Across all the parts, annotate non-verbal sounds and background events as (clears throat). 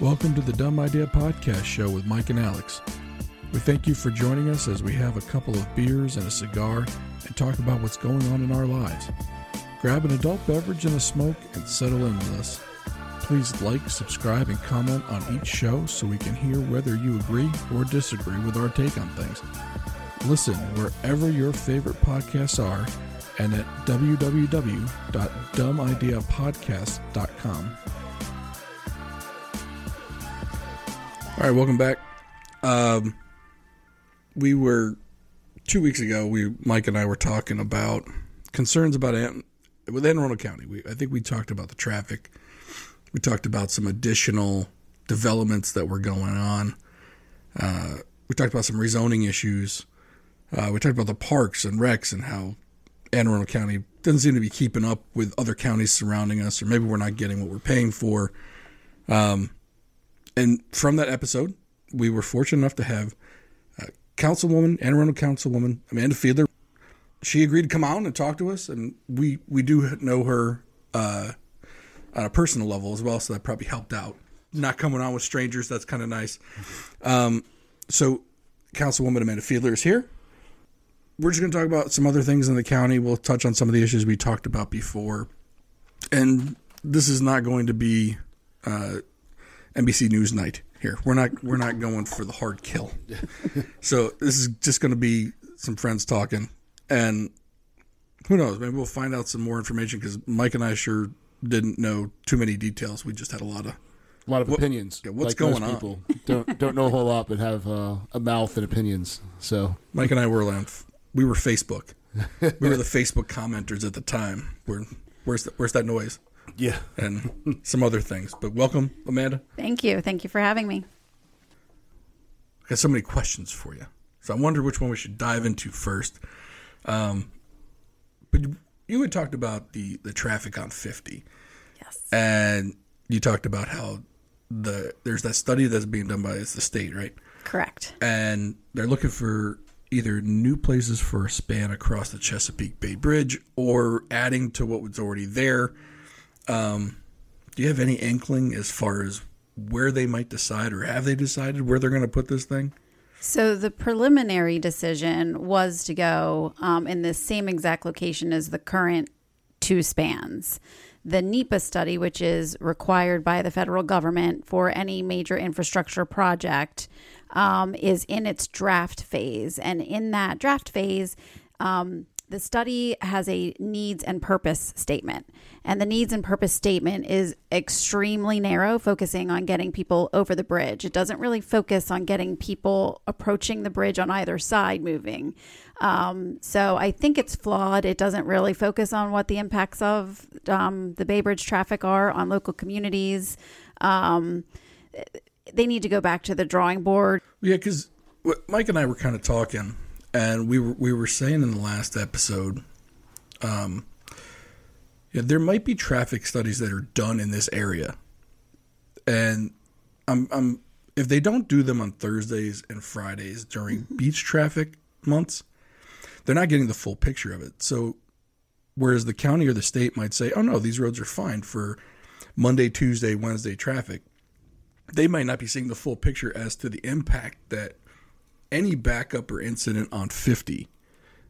Welcome to the Dumb Idea Podcast Show with Mike and Alex. We thank you for joining us as we have a couple of beers and a cigar and talk about what's going on in our lives. Grab an adult beverage and a smoke and settle in with us. Please like, subscribe, and comment on each show so we can hear whether you agree or disagree with our take on things. Listen wherever your favorite podcasts are and at www.dumbideapodcast.com. All right, welcome back. Um, we were two weeks ago. We Mike and I were talking about concerns about Ant, with Anne Arundel County. We, I think we talked about the traffic. We talked about some additional developments that were going on. Uh, we talked about some rezoning issues. Uh, we talked about the parks and recs and how Anne Arundel County doesn't seem to be keeping up with other counties surrounding us, or maybe we're not getting what we're paying for. Um, and from that episode, we were fortunate enough to have uh, Councilwoman, Anne Arundel Councilwoman Amanda Fiedler. She agreed to come out and talk to us, and we we do know her uh, on a personal level as well, so that probably helped out. Not coming on with strangers, that's kind of nice. Um, so, Councilwoman Amanda Fiedler is here. We're just going to talk about some other things in the county. We'll touch on some of the issues we talked about before, and this is not going to be uh, NBC News night here. We're not we're not going for the hard kill. (laughs) so this is just going to be some friends talking, and who knows? Maybe we'll find out some more information because Mike and I sure didn't know too many details. We just had a lot of a lot of What- opinions. yeah, what's like going most on? People don't don't know a whole lot, but have uh, a mouth and opinions. So Mike and I were on we were Facebook. We were the (laughs) Facebook commenters at the time. We're, where's the, where's that noise yeah, and some other things. But welcome, Amanda. Thank you. Thank you for having me. I got so many questions for you. So I wonder which one we should dive into first. Um, but you- you had talked about the, the traffic on 50, Yes. and you talked about how the there's that study that's being done by it's the state, right? Correct. And they're looking for either new places for a span across the Chesapeake Bay Bridge or adding to what was already there. Um, do you have any inkling as far as where they might decide, or have they decided where they're going to put this thing? So the preliminary decision was to go um, in the same exact location as the current two spans. The NEPA study, which is required by the federal government for any major infrastructure project, um, is in its draft phase. And in that draft phase, um, the study has a needs and purpose statement. And the needs and purpose statement is extremely narrow, focusing on getting people over the bridge. It doesn't really focus on getting people approaching the bridge on either side moving. Um, so I think it's flawed. It doesn't really focus on what the impacts of um, the Bay Bridge traffic are on local communities. Um, they need to go back to the drawing board. Yeah, because Mike and I were kind of talking, and we were we were saying in the last episode, um, yeah, there might be traffic studies that are done in this area, and I'm I'm if they don't do them on Thursdays and Fridays during beach traffic months, they're not getting the full picture of it. So, whereas the county or the state might say, "Oh no, these roads are fine for Monday, Tuesday, Wednesday traffic," they might not be seeing the full picture as to the impact that any backup or incident on 50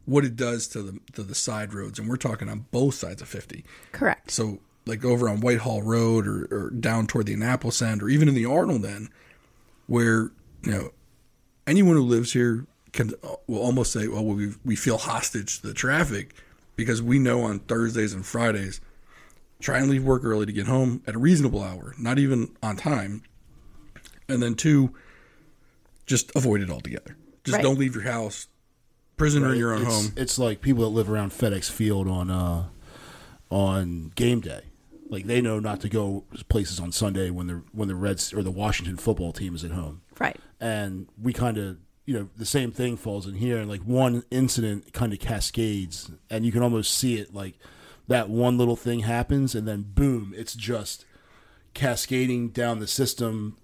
what it does to the to the side roads and we're talking on both sides of 50 Correct. so like over on whitehall road or, or down toward the annapolis end or even in the arnold end where you know anyone who lives here can uh, will almost say well we, we feel hostage to the traffic because we know on thursdays and fridays try and leave work early to get home at a reasonable hour not even on time and then two just avoid it altogether just Right. don't leave your house prisoner or your own it's, home It's like people that live around FedEx Field on uh, on game day. Like they know not to go places on Sunday when the when the Reds or the Washington football team is at home. Right. and we kind of you know the same thing falls in here and like one incident kind of cascades and you can almost see it like that one little thing happens and then boom it's just cascading down the system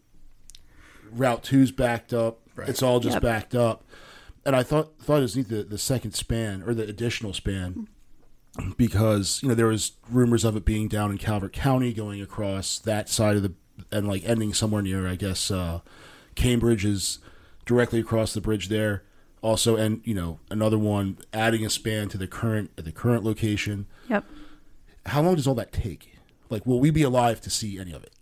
route two's backed up Right. it's all just Yep. backed up and i thought thought it was neat the, the second span or the additional span because you know there was rumors of it being down in calvert county going across that side of the and like ending somewhere near, I guess, uh, Cambridge is directly across the bridge there. Also, and you know another one adding a span to the current at the current location. Yep. How long does all that take? Like, will we be alive to see any of it?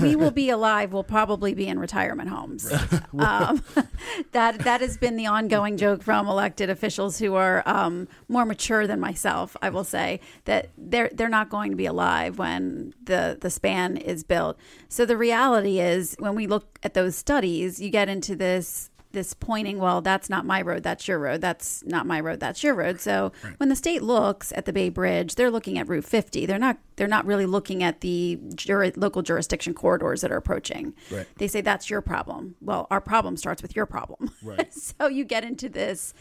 We will be alive. We'll probably be in retirement homes. (laughs) um, (laughs) that that has been the ongoing joke from elected officials who are um, more mature than myself. I will say that they're they're not going to be alive when the the span is built. So the reality is, when we look at those studies, you get into this this pointing, well, that's not my road, that's your road. That's not my road, that's your road. So right. when the state looks at the Bay Bridge, they're looking at Route 50. They're not they're not really looking at the juri- local jurisdiction corridors that are approaching. Right. They say that's your problem. Well, our problem starts with your problem. (laughs) Right. so you get into this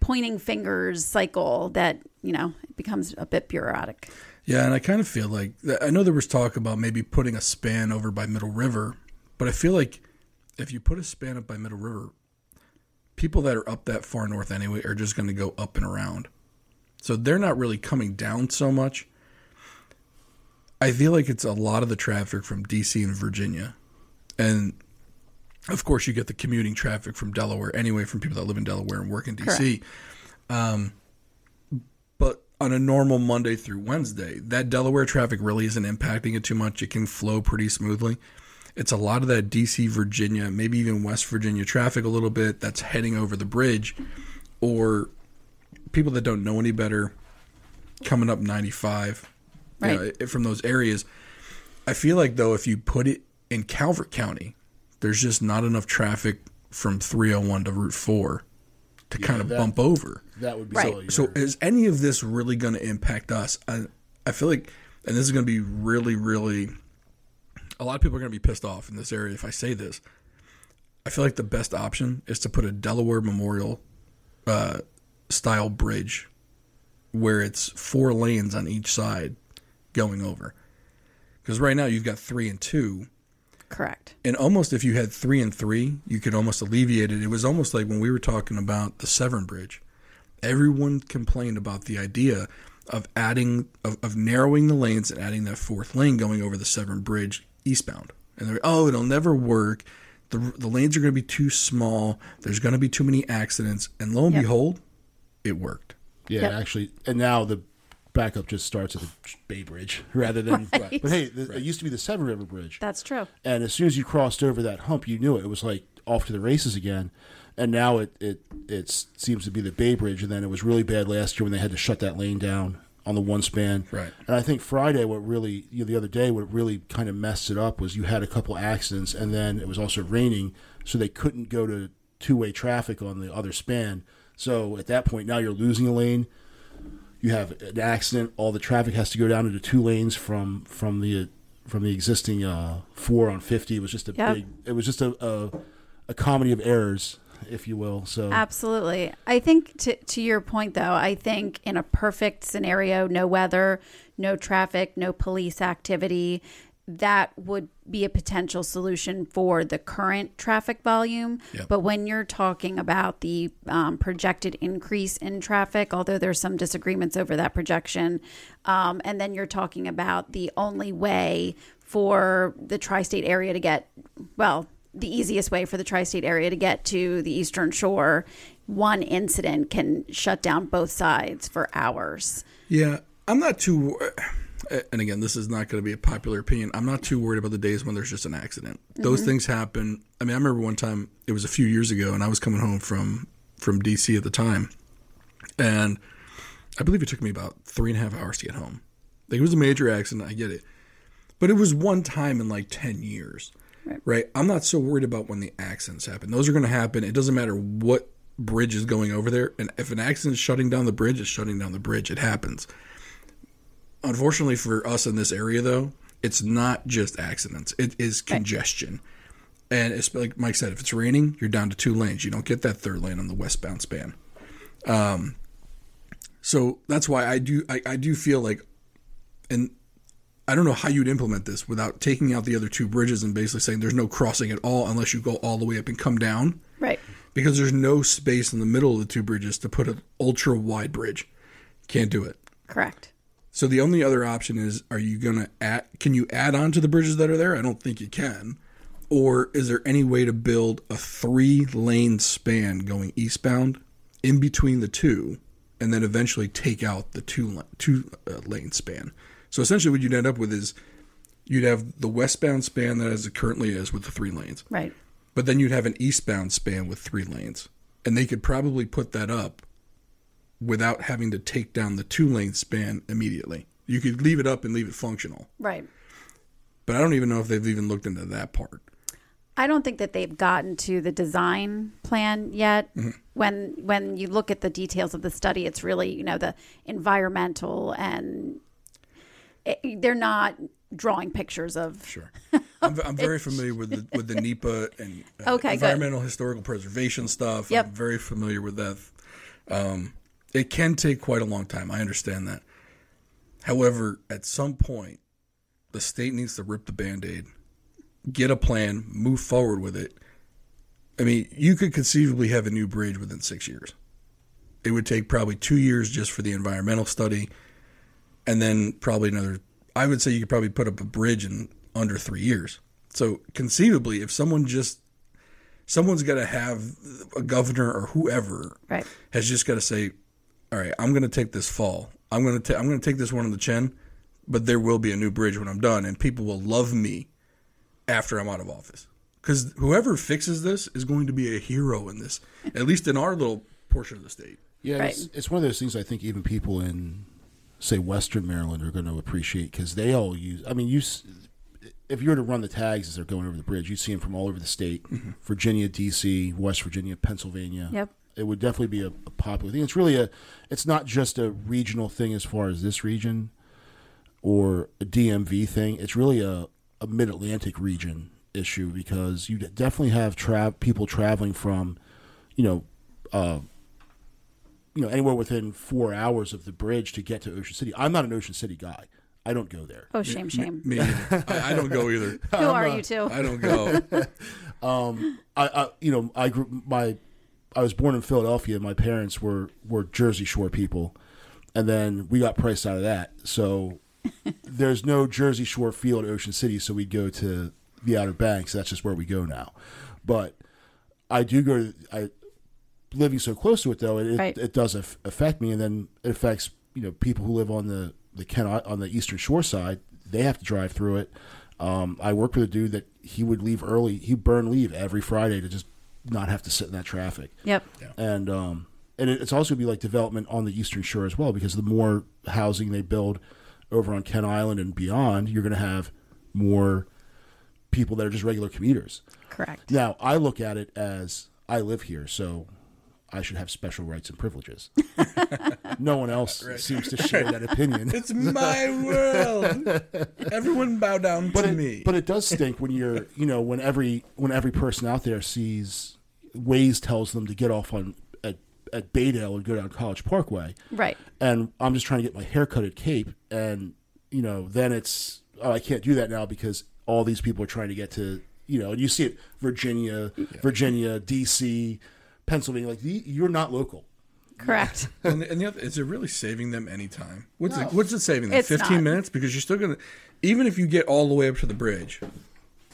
pointing fingers cycle that, you know, it becomes a bit bureaucratic. Yeah, and I kind of feel like I know there was talk about maybe putting a span over by Middle River, but I feel like if you put a span up by Middle River, people that are up that far north anyway are just going to go up and around. So they're not really coming down so much. I feel like it's a lot of the traffic from DC and Virginia. And of course, you get the commuting traffic from Delaware anyway, from people that live in Delaware and work in DC. Um, but on a normal Monday through Wednesday, that Delaware traffic really isn't impacting it too much. It can flow pretty smoothly. It's a lot of that DC, Virginia, maybe even West Virginia traffic a little bit that's heading over the bridge, or people that don't know any better coming up 95 right. you know, from those areas. I feel like, though, if you put it in Calvert County, there's just not enough traffic from 301 to Route 4 to yeah, kind of that, bump over. That would be right. So, so is any of this really going to impact us? I, I feel like, and this is going to be really, really a lot of people are going to be pissed off in this area if I say this. I feel like the best option is to put a Delaware Memorial uh, style bridge where it's four lanes on each side going over. Because right now you've got three and two. Correct. And almost if you had three and three, you could almost alleviate it. It was almost like when we were talking about the Severn Bridge. Everyone complained about the idea of adding of, of narrowing the lanes and adding that fourth lane going over the Severn Bridge eastbound. And they're, oh, it'll never work. The, the lanes are going to be too small. There's going to be too many accidents. And lo and yep. behold, it worked. Yeah, yep. actually. And now the backup just starts at the Bay Bridge (laughs) rather than. Right. But hey, the, right. it used to be the Severn River Bridge. That's true. And as soon as you crossed over that hump, you knew it. It was like off to the races again. And now it, it it seems to be the Bay Bridge. And then it was really bad last year when they had to shut that lane down on the one span. Right. And I think Friday, what really, you know, the other day, what really kind of messed it up was you had a couple accidents, and then it was also raining, so they couldn't go to two way traffic on the other span. So at that point, now you're losing a lane. You have an accident. All the traffic has to go down into two lanes from from the from the existing uh, four on fifty. It was just a yep. big. It was just a, a a comedy of errors if you will. So absolutely, I think to to your point though, I think in a perfect scenario, no weather, no traffic, no police activity, that would be a potential solution for the current traffic volume. Yep. But when you're talking about the um, projected increase in traffic, although there's some disagreements over that projection, um, and then you're talking about the only way for the tri state area to get, well, the easiest way for the tri-state area to get to the eastern shore one incident can shut down both sides for hours. Yeah i'm not too and again this is not going to be a popular opinion i'm not too worried about the days when there's just an accident. Those mm-hmm. things happen i mean i remember one time it was a few years ago and i was coming home from from dc at the time and i believe it took me about three and a half hours to get home. Like it was a major accident i get it but it was one time in like 10 years Right. right. I'm not so worried about when the accidents happen. Those are going to happen. It doesn't matter what bridge is going over there. And if an accident is shutting down the bridge, it's shutting down the bridge. It happens. Unfortunately for us in this area, though, it's not just accidents, it is congestion. Right. And it's like Mike said, if it's raining, you're down to two lanes. You don't get that third lane on the westbound span. Um, so that's why I do I, I do feel like, and I don't know how you'd implement this without taking out the other two bridges and basically saying there's no crossing at all unless you go all the way up and come down. Right. Because there's no space in the middle of the two bridges to put an ultra wide bridge. Can't do it. Correct. So the only other option is: Are you gonna add? Can you add on to the bridges that are there? I don't think you can. Or is there any way to build a three-lane span going eastbound in between the two, and then eventually take out the two two uh, lane span? So essentially, what you'd end up with is you'd have the westbound span that as it currently is with the three lanes, Right. but then you'd have an eastbound span with three lanes, and they could probably put that up without having to take down the two lane span immediately. You could leave it up and leave it functional, Right. but I don't even know if they've even looked into that part. I don't think that they've gotten to the design plan yet. Mm-hmm. When when you look at the details of the study, it's really you know the environmental and it, they're not drawing pictures of. Sure, (laughs) I'm, I'm very familiar with the (laughs) with the NEPA and uh, Okay, good. environmental historical preservation stuff. Yep. I'm very familiar with that. Um, it can take quite a long time. I understand that. However, at some point, the state needs to rip the band-aid, get a plan, move forward with it. I mean, you could conceivably have a new bridge within six years. It would take probably two years just for the environmental study, and then probably another. I would say you could probably put up a bridge in under three years. So conceivably, if someone just someone's got to have a governor or whoever Right. has just got to say, "All right, I'm going to take this fall. I'm going to ta- I'm going to take this one on the chin, but there will be a new bridge when I'm done, and people will love me after I'm out of office." Because whoever fixes this is going to be a hero in this, at least in our little portion of the state. Yeah, Right. it's, it's one of those things I think even people in, say, Western Maryland are going to appreciate because they all use. I mean, you, if you were to run the tags as they're going over the bridge, you'd see them from all over the state: Virginia, D.C., West Virginia, Pennsylvania. Yep. It would definitely be a, a popular thing. It's really a. It's not just a regional thing as far as this region, or a DMV thing. It's really a, a Mid Atlantic region issue because you definitely have tra- people traveling from, you know, uh, you know anywhere within four hours of the bridge to get to Ocean City. I'm not an Ocean City guy. I don't go there. Oh, shame, shame. Me, either. (laughs) I, I don't go either. Who are you two? I don't go. (laughs) Um, I, I you know I grew my I was born in Philadelphia. My parents were were Jersey Shore people, and then we got priced out of that. So (laughs) there's no Jersey Shore feel at Ocean City, so we'd go to the Outer Banks. That's just where we go now. But I do go. To, I living so close to it though, it Right. it does aff- affect me, and then it affects you know people who live on the the Ken on the Eastern Shore side. They have to drive through it. Um, I worked with a dude that he would leave early. He burn leave every Friday to just not have to sit in that traffic Yep. and um, and it- it's also gonna be like development on the eastern shore as well because the more housing they build over on Kent Island and beyond, you're going to have more people that are just regular commuters. Correct. Now, I look at it as I live here, so I should have special rights and privileges. no one else seems to share that opinion. It's my world. Everyone bow down but to it, me. but it does stink when you're you know when every when every person out there sees Waze tells them to get off on at at Baydale and go down College Parkway, Right. and I'm just trying to get my hair cut at Cape, and you know then it's oh I can't do that now because all these people are trying to get to you know and you see it Virginia, Virginia, D.C., Pennsylvania like the, you're not local. Correct. (laughs) and, the, and the other, is it really saving them any time? What's it, what's it saving them? It's Fifteen not. minutes because you're still gonna, even if you get all the way up to the bridge,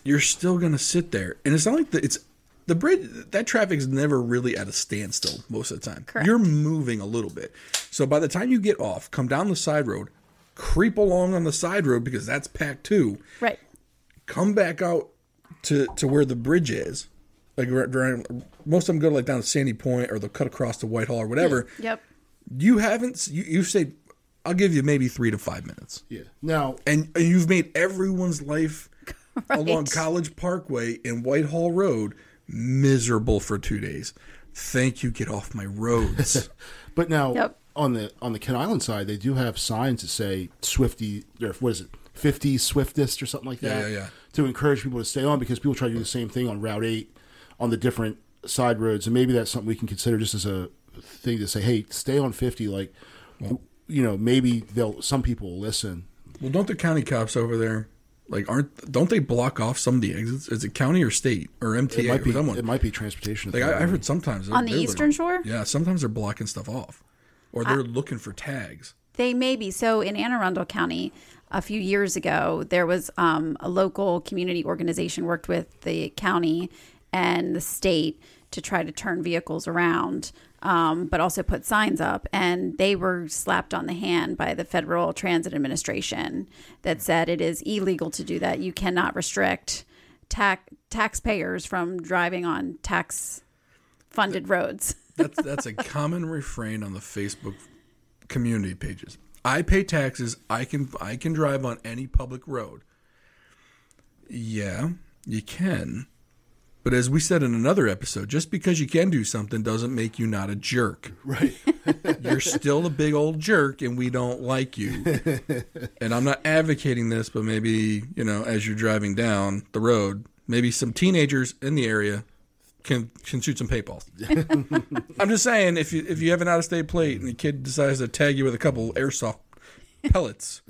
you're still gonna sit there, and it's not like the, it's the bridge. That traffic's never really at a standstill most of the time. Correct. You're moving a little bit, so by the time you get off, come down the side road, creep along on the side road because that's packed too. Right. come back out to to where the bridge is. Like right- right- most of them go like down to Sandy Point or they'll cut across to Whitehall or whatever. Yep. You haven't. You, you say, I'll give you maybe three to five minutes, Yeah. Now and, and you've made everyone's life (laughs) along College Parkway and Whitehall Road miserable for two days. Thank you. Get off my roads. (laughs) But now Yep. on the on the Kent Island side, they do have signs that say Swifty or what is it, fifty Swiftest or something like Yeah, that. yeah, yeah. To encourage people to stay on because people try to do the same thing on Route Eight on the different side roads, and maybe that's something we can consider just as a thing to say, hey, stay on fifty. Like, you know, maybe they'll some people will listen. well, don't the county cops over there like aren't? Don't they block off some of the exits? Is it county or state or MTA It might or be someone? it might be transportation. Like I, I authority. heard sometimes On the they're Eastern Shore? Yeah, sometimes they're blocking stuff off, or they're looking for tags. They may be. So in Anne Arundel County, a few years ago, there was um, a local community organization worked with the county and the state to try to turn vehicles around, um, but also put signs up. And they were slapped on the hand by the Federal Transit Administration that said it is illegal to do that. You cannot restrict tax taxpayers from driving on tax funded roads. (laughs) That's that's a common refrain on the Facebook community pages. I pay taxes. I can I can drive on any public road. Yeah, you can. But as we said in another episode, just because you can do something doesn't make you not a jerk. Right. (laughs) You're still a big old jerk and we don't like you. (laughs) and I'm not advocating this, but maybe, you know, as you're driving down the road, maybe some teenagers in the area can can shoot some paintballs. (laughs) I'm just saying if you if you have an out of state plate and the kid decides to tag you with a couple airsoft pellets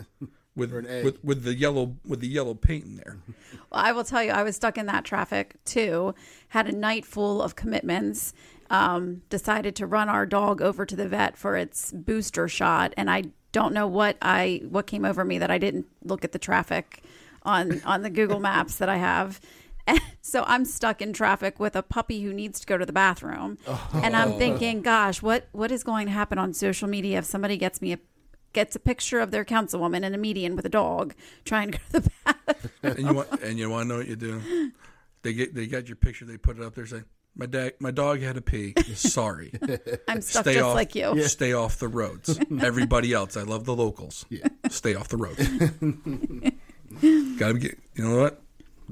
with an egg. with with the yellow with the yellow paint in there. (laughs) Well, I will tell you, I was stuck in that traffic too. Had a night full of commitments. Um, decided to run our dog over to the vet for its booster shot, and I don't know what I what came over me that I didn't look at the traffic on on the Google Maps that I have. And (laughs) so I'm stuck in traffic with a puppy who needs to go to the bathroom, (laughs) and I'm thinking, gosh, what what is going to happen on social media if somebody gets me a gets a picture of their councilwoman in a median with a dog trying to go to the bath? And you want and you want to know what you do? They get they got your picture. They put it up there saying, "My dad, my dog had to pee. Sorry, (laughs) I'm stuck stay just off, like you. Stay off the roads. (laughs) Everybody else, I love the locals. Stay off the roads. (laughs) Gotta get. You know what?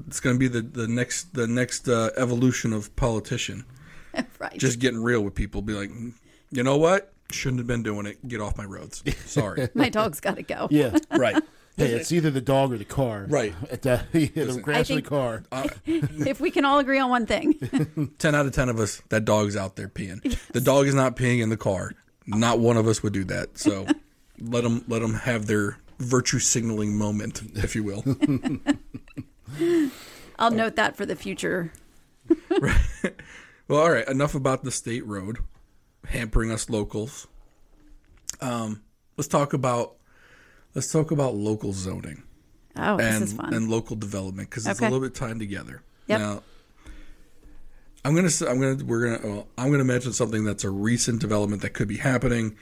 It's gonna be the the next the next uh, evolution of politician. right. Just getting real with people. Be like, "Mm, you know what? Shouldn't have been doing it. Get off my roads. (laughs) Sorry. My dog's got to go. Yeah. right. (laughs) Hey, it's either the dog or the car. Right. (laughs) At the, yeah, the grass or the think- car. if we can all agree on one thing. 10 out of 10 of us, that dog's out there peeing. The dog is not peeing in the car. Not one of us would do that. So let them let them have their virtue signaling moment, if you will. I'll note that for the future. right. Well, all right, enough about the state road hampering us locals. Um, let's talk about let's talk about local zoning Oh, this and is fun. and local development because it's a little bit tied together. Yep. Now, I'm gonna I'm gonna we're gonna well, I'm gonna mention something that's a recent development that could be happening,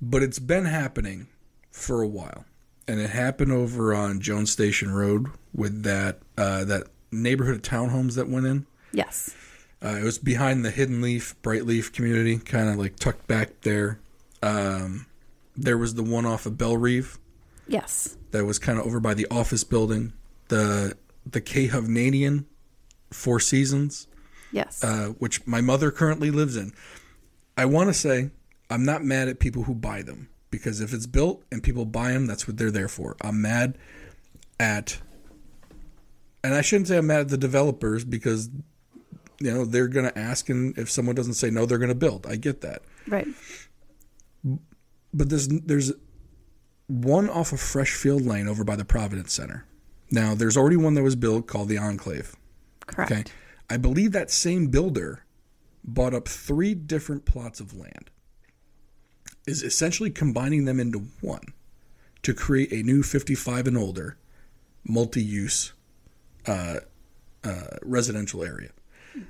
but it's been happening for a while, and it happened over on Jones Station Road with that uh, that neighborhood of townhomes that went in. yes. Uh, it was behind the Hidden Leaf, Bright Leaf community, kind of like tucked back there. Um, there was the one off of Bell Reeve Yes. that was kind of over by the office building. The the K Four Seasons, Yes. uh, which my mother currently lives in. I want to say I'm not mad at people who buy them because if it's built and people buy them, that's what they're there for. I'm mad at, and I shouldn't say I'm mad at the developers because you know they're going to ask, and if someone doesn't say no, they're going to build. I get that, right. but there's there's one off of Freshfield Lane over by the Providence Center. Now there's already one that was built called the Enclave. Correct. Okay. I believe that same builder bought up three different plots of land, is essentially combining them into one to create a new 55 and older multi use uh, uh, residential area.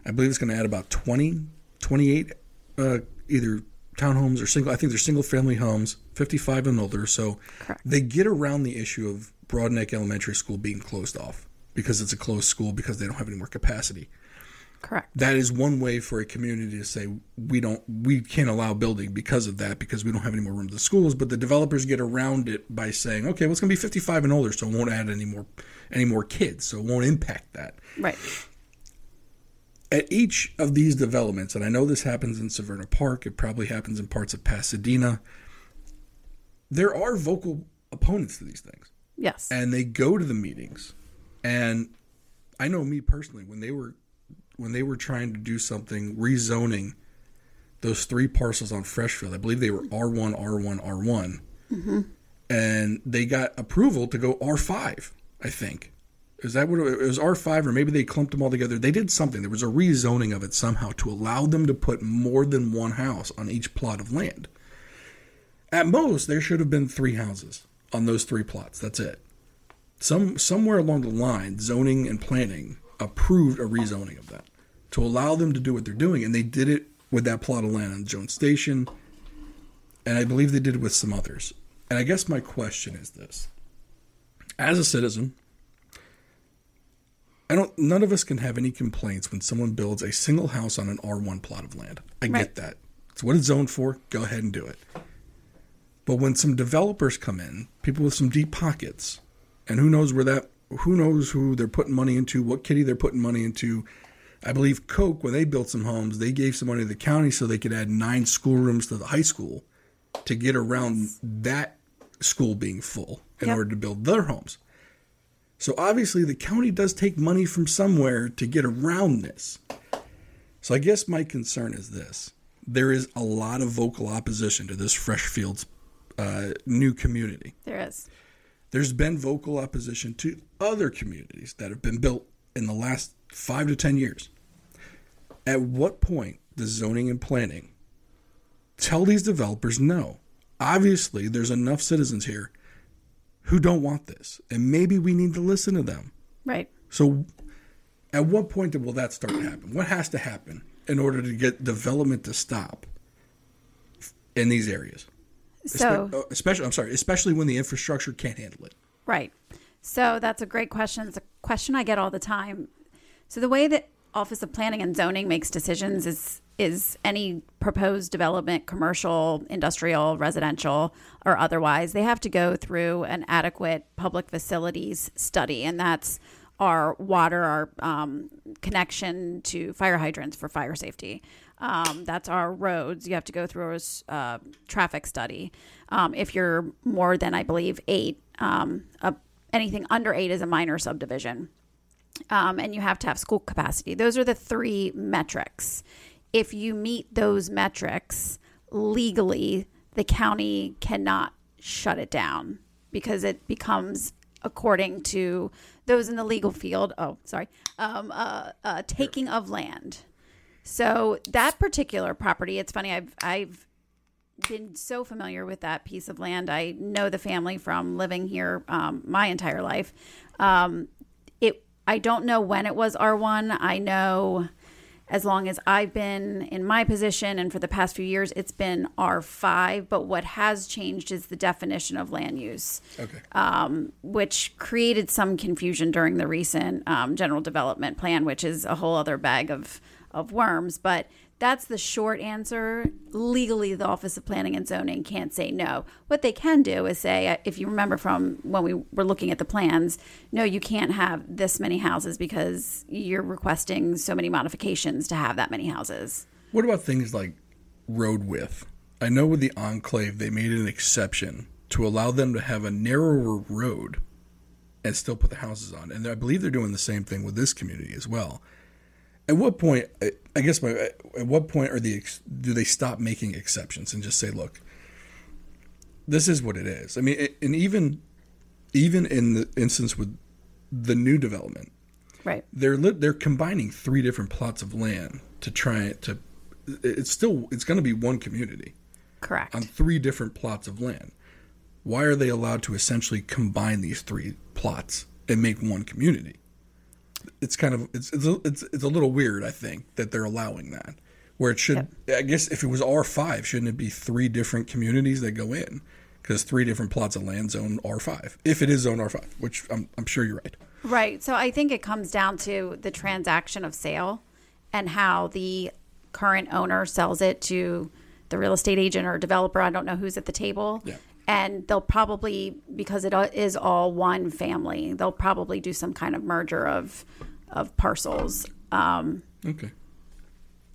I believe it's going to add about 20, 28 uh, either townhomes or single, I think they're single family homes, 55 and older. So Correct. they get around the issue of Broadneck Elementary School being closed off because it's a closed school because they don't have any more capacity Correct. that is one way for a community to say we don't we can't allow building because of that because we don't have any more room to the schools but the developers get around it by saying okay well it's going to be 55 and older so it won't add any more any more kids so it won't impact that Right. At each of these developments and i know this happens in severna park it probably happens in parts of pasadena there are vocal opponents to these things. Yes. and they go to the meetings. And i know me personally when they were when they were trying to do something rezoning those three parcels on freshfield i believe they were r1 r1 r1 and they got approval to go r5 i think is that what it, was r5 or maybe they clumped them all together they did something there was a rezoning of it somehow to allow them to put more than one house on each plot of land At most, there should have been three houses on those three plots. That's it. Some somewhere along the line, zoning and planning approved a rezoning of that to allow them to do what they're doing, and they did it with that plot of land on Jones Station, and I believe they did it with some others. And I guess my question is this: as a citizen, I don't. None of us can have any complaints when someone builds a single house on an R1 plot of land. I Right. get that. It's what it's zoned for. Go ahead and do it. But when some developers come in, people with some deep pockets, and who knows where that, who knows who they're putting money into, what kitty they're putting money into. I believe Coke, when they built some homes, they gave some money to the county so they could add nine schoolrooms to the high school to get around that school being full in Yep. order to build their homes. So obviously, the county does take money from somewhere to get around this. So I guess my concern is this: there is a lot of vocal opposition to this Freshfields uh, new community. There is. There's been vocal opposition to other communities that have been built in the last five to ten years. At what point does zoning and planning tell these developers no? Obviously, there's enough citizens here who don't want this, and maybe we need to listen to them. Right. So, at what point will that start to happen? What has to happen in order to get development to stop in these areas? So, uh, especially, I'm sorry, especially when the infrastructure can't handle it. Right. So that's a great question. It's a question I get all the time. So the way that Office of Planning and Zoning makes decisions is is any proposed development, commercial, industrial, residential, or otherwise, they have to go through an adequate public facilities study, and that's our water, our um, connection to fire hydrants for fire safety. Um, that's our roads. You have to go through a uh, traffic study. Um, if you're more than, I believe, eight, um, a, anything under eight is a minor subdivision. Um, and you have to have school capacity. Those are the three metrics. If you meet those metrics legally, the county cannot shut it down because it becomes, according to those in the legal field, oh, sorry, um, uh, uh, taking of land. So that particular property, it's funny. I've I've been so familiar with that piece of land. I know the family from living here um, my entire life. Um, it I don't know when it was R one. I know as long as I've been in my position and for the past few years, it's been R five. But what has changed is the definition of land use Okay. um, which created some confusion during the recent um, general development plan, which is a whole other bag of, of worms. But that's the short answer. Legally, the Office of Planning and Zoning can't say no. What they can do is say, uh, if you remember from when we were looking at the plans, no, you can't have this many houses because you're requesting so many modifications to have that many houses. What about things like road width? I know with the Enclave, they made an exception to allow them to have a narrower road and still put the houses on. And I believe they're doing the same thing with this community as well. At what point, I- guess, my, at what point are the do they stop making exceptions and just say, look, this is what it is? I mean, and even even in the instance with the new development, Right. they're li- they're combining three different plots of land to try to it's still it's going to be one community Correct. on three different plots of land why are they allowed to essentially combine these three plots and make one community it's kind of it's it's a, it's, it's a little weird i think that they're allowing that where it should i guess if it was r5 shouldn't it be three different communities that go in because three different plots of land zone r5 if it is zone r5 which i'm, I'm sure you're right Right. So I think it comes down to the transaction of sale and how the current owner sells it to the real estate agent or developer. I don't know who's at the table. Yeah. And they'll probably, because it is all one family, they'll probably do some kind of merger of of parcels. Um, okay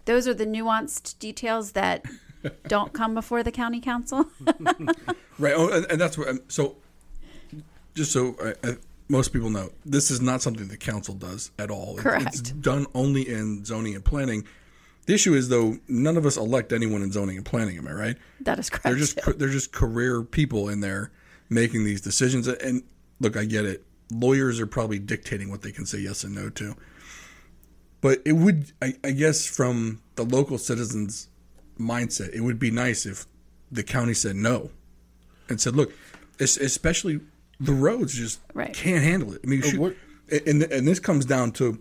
those are the nuanced details that (laughs) don't come before the county council. (laughs) Right. Oh, and, and that's what. So, just so I, I, most people know, this is not something the council does at all. It- Correct. It's done only in zoning and planning. The issue is though, none of us elect anyone in zoning and planning. Am I right? that is correct. They're just they're just career people in there making these decisions. And look, I get it. Lawyers are probably dictating what they can say yes and no to. But it would, I, I guess, from the local citizens' mindset, it would be nice if the county said no. and said, "Look, es- especially the roads just Right. can't handle it." I mean, you should, and and this comes down to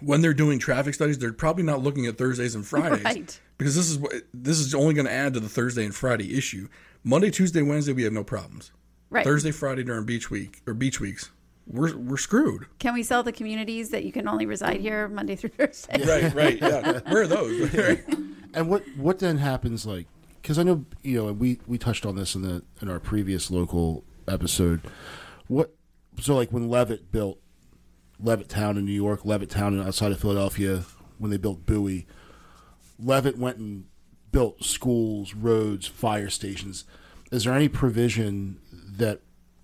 when they're doing traffic studies, they're probably not looking at Thursdays and Fridays (laughs) Right. because this is what this is only going to add to the Thursday and Friday issue. Monday, Tuesday, Wednesday, we have no problems. Right. Thursday, Friday during beach week or beach weeks, we're we're screwed. Can we sell the communities that you can only reside here Monday through (laughs) Thursday? Right, right, yeah. (laughs) Where are those? (laughs) And what what then happens like because I know you know we we touched on this in the in our previous local episode. What so like when Levitt built Levittown in New York, Levittown outside of Philadelphia, when they built Bowie, Levitt went and built schools, roads, fire stations. Is there any provision that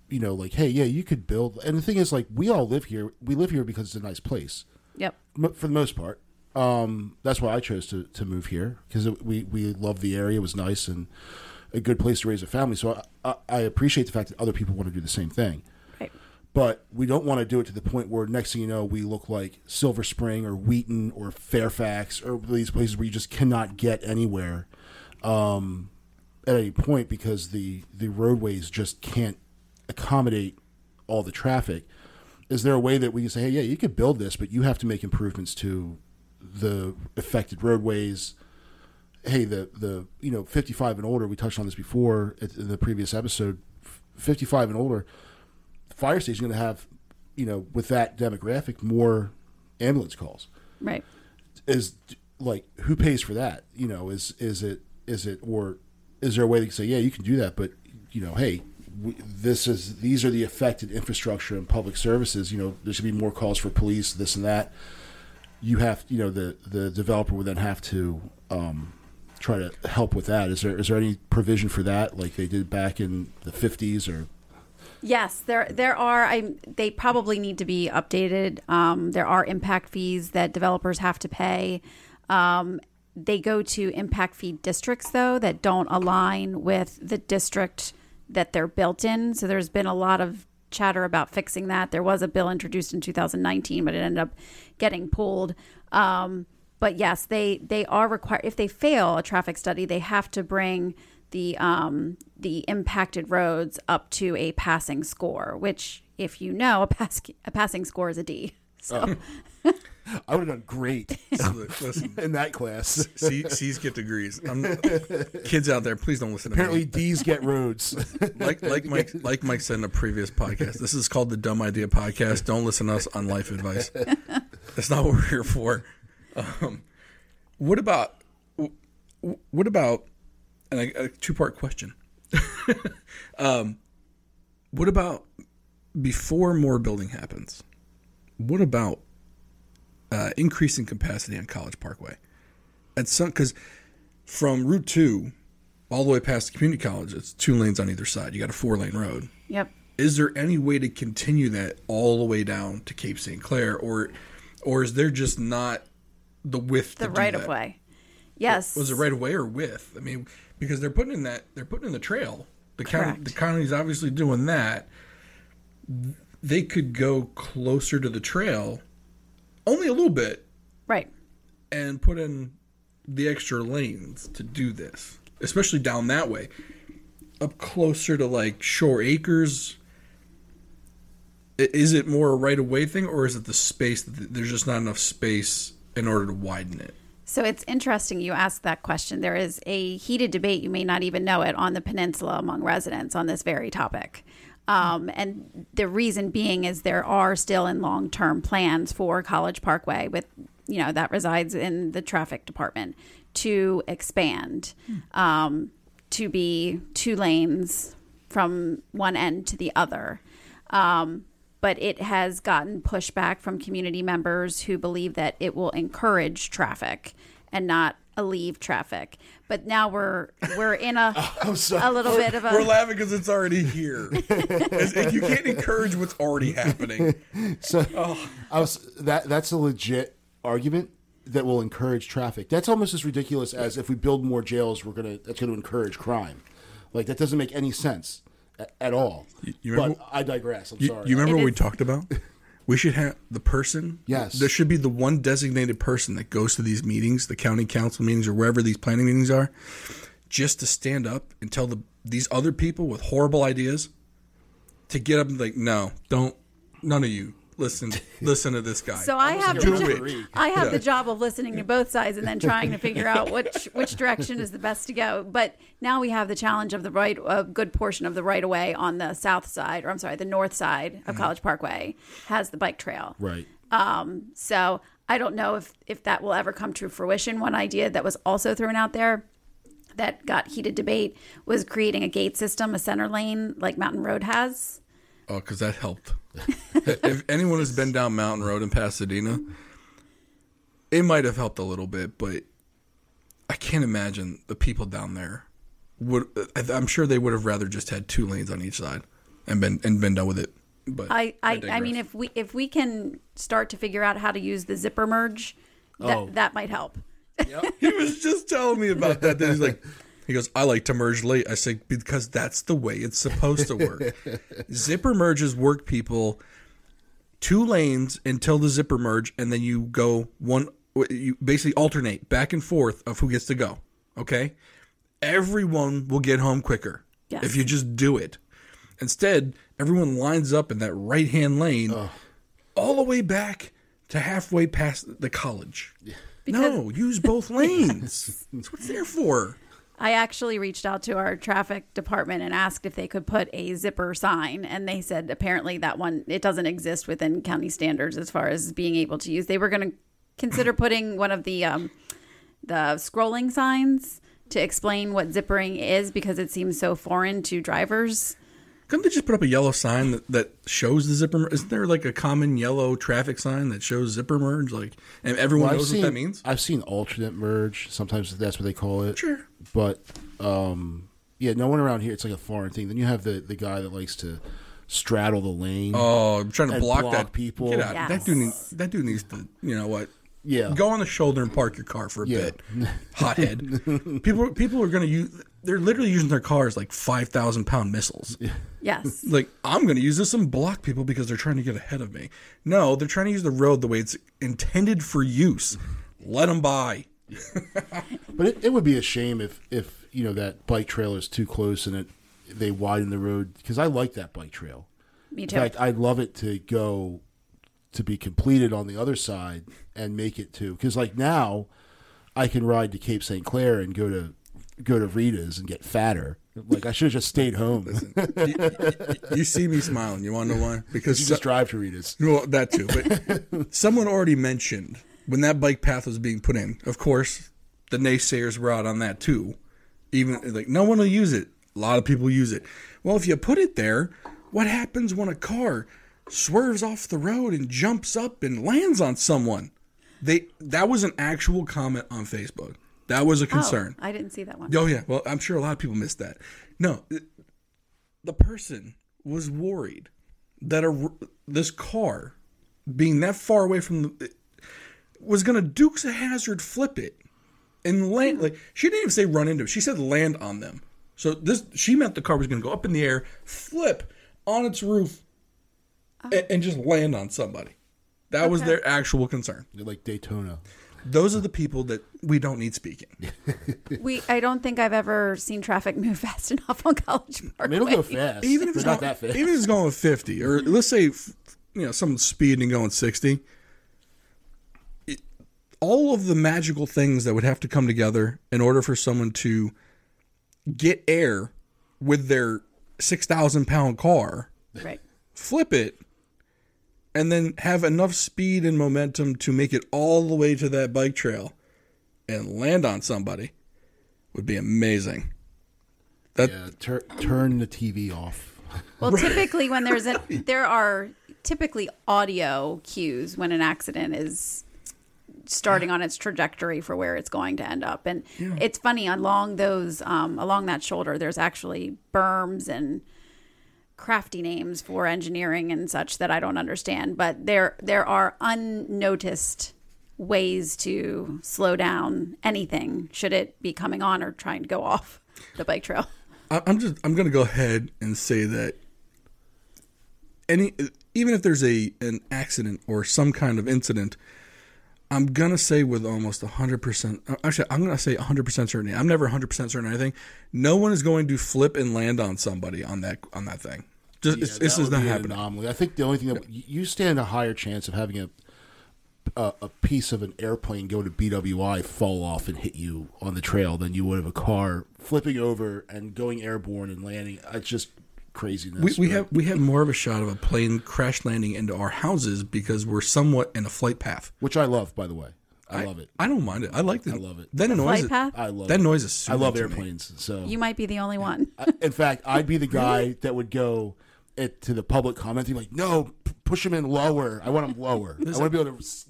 you know, like, hey, yeah, you could build? And the thing is, like, we all live here. We live here because it's a nice place Yep. m- for the most part. Um, that's why I chose to, to move here because we we loved the area. It was nice and a good place to raise a family. So I, I, I appreciate the fact that other people want to do the same thing. Right. But we don't want to do it to the point where next thing you know, we look like Silver Spring or Wheaton or Fairfax or these places where you just cannot get anywhere um, at any point because the, the roadways just can't accommodate all the traffic. Is there a way that we can say, hey, yeah, you could build this, but you have to make improvements to the affected roadways? Hey, the the you know 55 and older. We touched on this before in the previous episode. 55 and older, fire station going to have, you know, with that demographic, more ambulance calls. Right. Is like who pays for that? You know, is is it is it or is there a way to say, yeah, you can do that, but you know, hey, this is these are the affected infrastructure and public services. You know, there should be more calls for police, this and that. You have, you know, the the developer would then have to um, try to help with that. Is there is there any provision for that, like they did back in the fifties or? Yes, there there are. I they probably need to be updated. Um, there are impact fees that developers have to pay. Um, they go to impact fee districts though that don't align with the district that they're built in. So there's been a lot of chatter about fixing that. There was a bill introduced in 2019, but it ended up getting pulled. Um, but yes, they they are required. If they fail a traffic study, they have to bring the um, the impacted roads up to a passing score. Which, if you know, a pass a passing score is a D. So (laughs) I would have done great (laughs) (laughs) Listen, in that class. C, C's get degrees. I'm, (laughs) kids out there, please don't listen to Apparently. D's get roads. Like like Mike like Mike said in a previous podcast, this is called the Dumb Idea Podcast. Don't listen to us on life advice. That's not what we're here for. Um, what about what about and a, a two part question? um, what about before more building happens? What about uh, increasing capacity on College Parkway? At some because from Route Two all the way past the community college, it's two lanes on either side. You got a four lane road. yep. Is there any way to continue that all the way down to Cape St. Clair, or or is there just not the width? The right of way. Yes. Was it right of way or width? I mean, because they're putting in that they're putting in the trail. The county, Correct. the county's obviously doing that. They could go closer to the trail, only a little bit, Right. and put in the extra lanes to do this, especially down that way. Up closer to like Shore Acres, is it more a right of way thing, or is it the space that there's just not enough space in order to widen it? So it's interesting you asked that question. There is a heated debate, you may not even know it, on the peninsula among residents on this very topic. Um, and the reason being is there are still in long term plans for College Parkway, with you know that resides in the traffic department, to expand um, to be two lanes from one end to the other. Um, but it has gotten pushback from community members who believe that it will encourage traffic and not alleviate traffic. But now we're we're in a (laughs) oh, a little bit of a We're laughing because it's already here. (laughs) It's- you can't encourage what's already happening. (laughs) So Oh. I was that that's a legit argument that will encourage traffic. That's almost as ridiculous as if we build more jails, we're gonna that's going to encourage crime. Like that doesn't make any sense at, at all. you remember- but I digress. I'm You, sorry. you remember It what we talked about? We should have the person. Yes. There should be the one designated person that goes to these meetings, the county council meetings, or wherever these planning meetings are. just to stand up and tell the these other people with horrible ideas to get up and like, no, don't, none of you listen, listen to this guy. So I have the, referee. I have Yeah. the job of listening to both sides and then trying to figure out (laughs) which which direction is the best to go. But now we have the challenge of the right a good portion of the right of way on the south side, or I'm sorry, the north side of College Parkway has the bike trail. Right. Um, So I don't know if if that will ever come to fruition. One idea that was also thrown out there that got heated debate was creating a gate system, a center lane like Mountain Road has. Oh, because that helped. (laughs) if anyone has been down Mountain Road in Pasadena, it might have helped a little bit, but I can't imagine the people down there would. I- I'm sure they would have rather just had two lanes on each side and been and been done with it. But I, I, I digress. mean, if we if we can start to figure out how to use the zipper merge, that Oh. that might help. (laughs) he was just telling me about that. That he's like, he goes, I like to merge late. I say because that's the way it's supposed to work. (laughs) zipper merges work, people. Two lanes until the zipper merge, and then you go one. You basically alternate back and forth of who gets to go. Okay, everyone will get home quicker Yes. if you just do it. Instead, everyone lines up in that right hand lane, all the way back to halfway past the college. no, use both lanes. (laughs) That's what it's there for. I actually reached out to our traffic department and asked if they could put a zipper sign, and they said apparently that one it doesn't exist within county standards as far as being able to use. They were going to consider (clears throat) putting one of the um, the scrolling signs to explain what zippering is because it seems so foreign to drivers. Couldn't they just put up a yellow sign that, that shows the zipper? mer- Isn't there like a common yellow traffic sign that shows zipper merge? Like, and everyone Well, I've knows seen, what that means. I've seen alternate merge. Sometimes that's what they call it. Sure. But um, yeah, no one around here. It's like a foreign thing. Then you have the the guy that likes to straddle the lane. Oh, I'm trying to And block, block that people. Get out. Yes. That dude. Needs, that dude needs to. You know what? Yeah. Go on the shoulder and park your car for a Yeah. bit. (laughs) Hothead. people. People are going to use. They're literally using their cars like five thousand pound missiles. Yes. (laughs) like I'm going to use this and block people because they're trying to get ahead of me. No, they're trying to use the road the way it's intended for use. Let them by. (laughs) But it, it would be a shame if if you know that bike trail is too close and it they widen the road because I like that bike trail. Me In too. fact, I'd love it to go to be completed on the other side and make it to because like now I can ride to Cape St. Clair and go to go to Rita's and get fatter. Like I should have just stayed home. You see me smiling. You want to know why? Because You just drive to Rita's. Well, that too. But (laughs) someone already mentioned when that bike path was being put in. Of course, the naysayers were out on that too. Even like no one will use it. A lot of people use it. Well, if you put it there, what happens when a car swerves off the road and jumps up and lands on someone? They that was an actual comment on Facebook. That was a oh, concern. Oh, I didn't see that one. Oh yeah, well I'm sure a lot of people missed that. No, the person was worried that a this car being that far away from the was going to Dukes of Hazzard flip it and land like she didn't even say run into it. She said land on them. So this she meant the car was going to go up in the air, flip on its roof, oh. and, and just land on somebody. That was their actual concern. They're like Daytona. Those are the people that we don't need speaking. (laughs) We I don't think I've ever seen traffic move (laughs) fast enough on College Park. I mean, it'll go fast. even if it's not going, that fast. even if it's going 50 or mm-hmm. let's say you know someone's speeding and going 60 it, all of the magical things that would have to come together in order for someone to get air with their 6000 pound car Right. flip it and then have enough speed and momentum to make it all the way to that bike trail and land on somebody would be amazing that yeah, tur- turn the TV off. (laughs) Well, typically when there's a (laughs) there are typically audio cues when an accident is starting on its trajectory for where it's going to end up. And it's funny along those um, along that shoulder there's actually berms and crafty names for engineering and such that I don't understand, but there there are unnoticed ways to slow down anything should it be coming on or trying to go off the bike trail. I'm just I'm going to go ahead and say that any even if there's a an accident or some kind of incident, I'm gonna say with almost 100. percent uh, Actually, I'm gonna say 100 percent certainty. I'm never 100 percent certain anything. No one is going to flip and land on somebody on that on that thing. Just it's, Yeah, this is not happening. Anomaly. I think the only thing that you stand a higher chance of having a, a a piece of an airplane go to BWI fall off and hit you on the trail than you would of a car flipping over and going airborne and landing. It's just craziness. We, we but- have we have more of a shot of a plane crash landing into our houses because we're somewhat in a flight path. which I love, by the way. I, love it. I don't mind it. I like it. I love it. That noise. Flight is- path? I love That it. noise is. I love soothing me. airplanes. So You might be the only one. I- in fact, I'd be the (laughs) guy that would go it, to the public comment and be like, "No, p- push them in lower. I want them lower. I want to be able to s-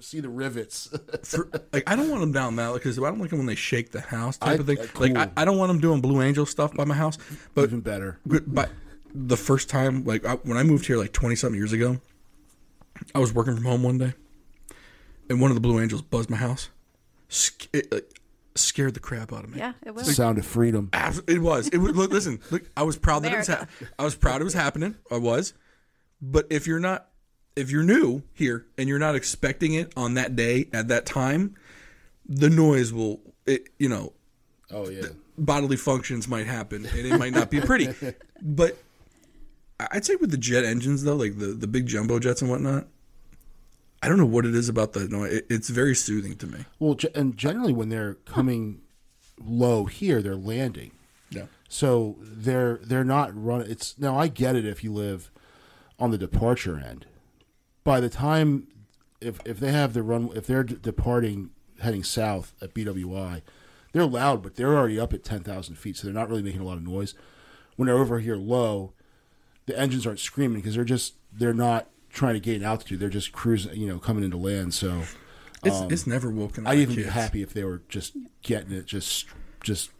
see the rivets." (laughs) For, like I don't want them down that because I don't like them when they shake the house type I- of thing. uh, Like I. I don't want them doing Blue Angel stuff by my house. But Even better. but the first time, like I, when I moved here, like twenty something years ago, I was working from home one day, and one of the Blue Angels buzzed my house. Sc- it, like, scared the crap out of me. yeah, it will. Sound of freedom. It was. It was. Look, listen. Look, I was proud that it was. Ha- I was proud it was happening. I was. But if you're not, if you're new here and you're not expecting it on that day at that time, the noise will. It, you know, Oh yeah. bodily functions might happen and it might not be pretty. (laughs) but I'd say with the jet engines though, like the the big jumbo jets and whatnot. I don't know what it is about the noise. It, it's very soothing to me. Well, and generally when they're coming low here, they're landing. Yeah. So they're they're not running. It's now I get it if you live on the departure end. By the time if if they have the run if they're departing heading south at BWI, they're loud, but they're already up at ten thousand feet, so they're not really making a lot of noise. When they're over here low, the engines aren't screaming because they're just they're not trying to gain altitude. They're just cruising, you know, coming into land. So It's um, it's never woken up. I'd even be happy if they were just getting it, just just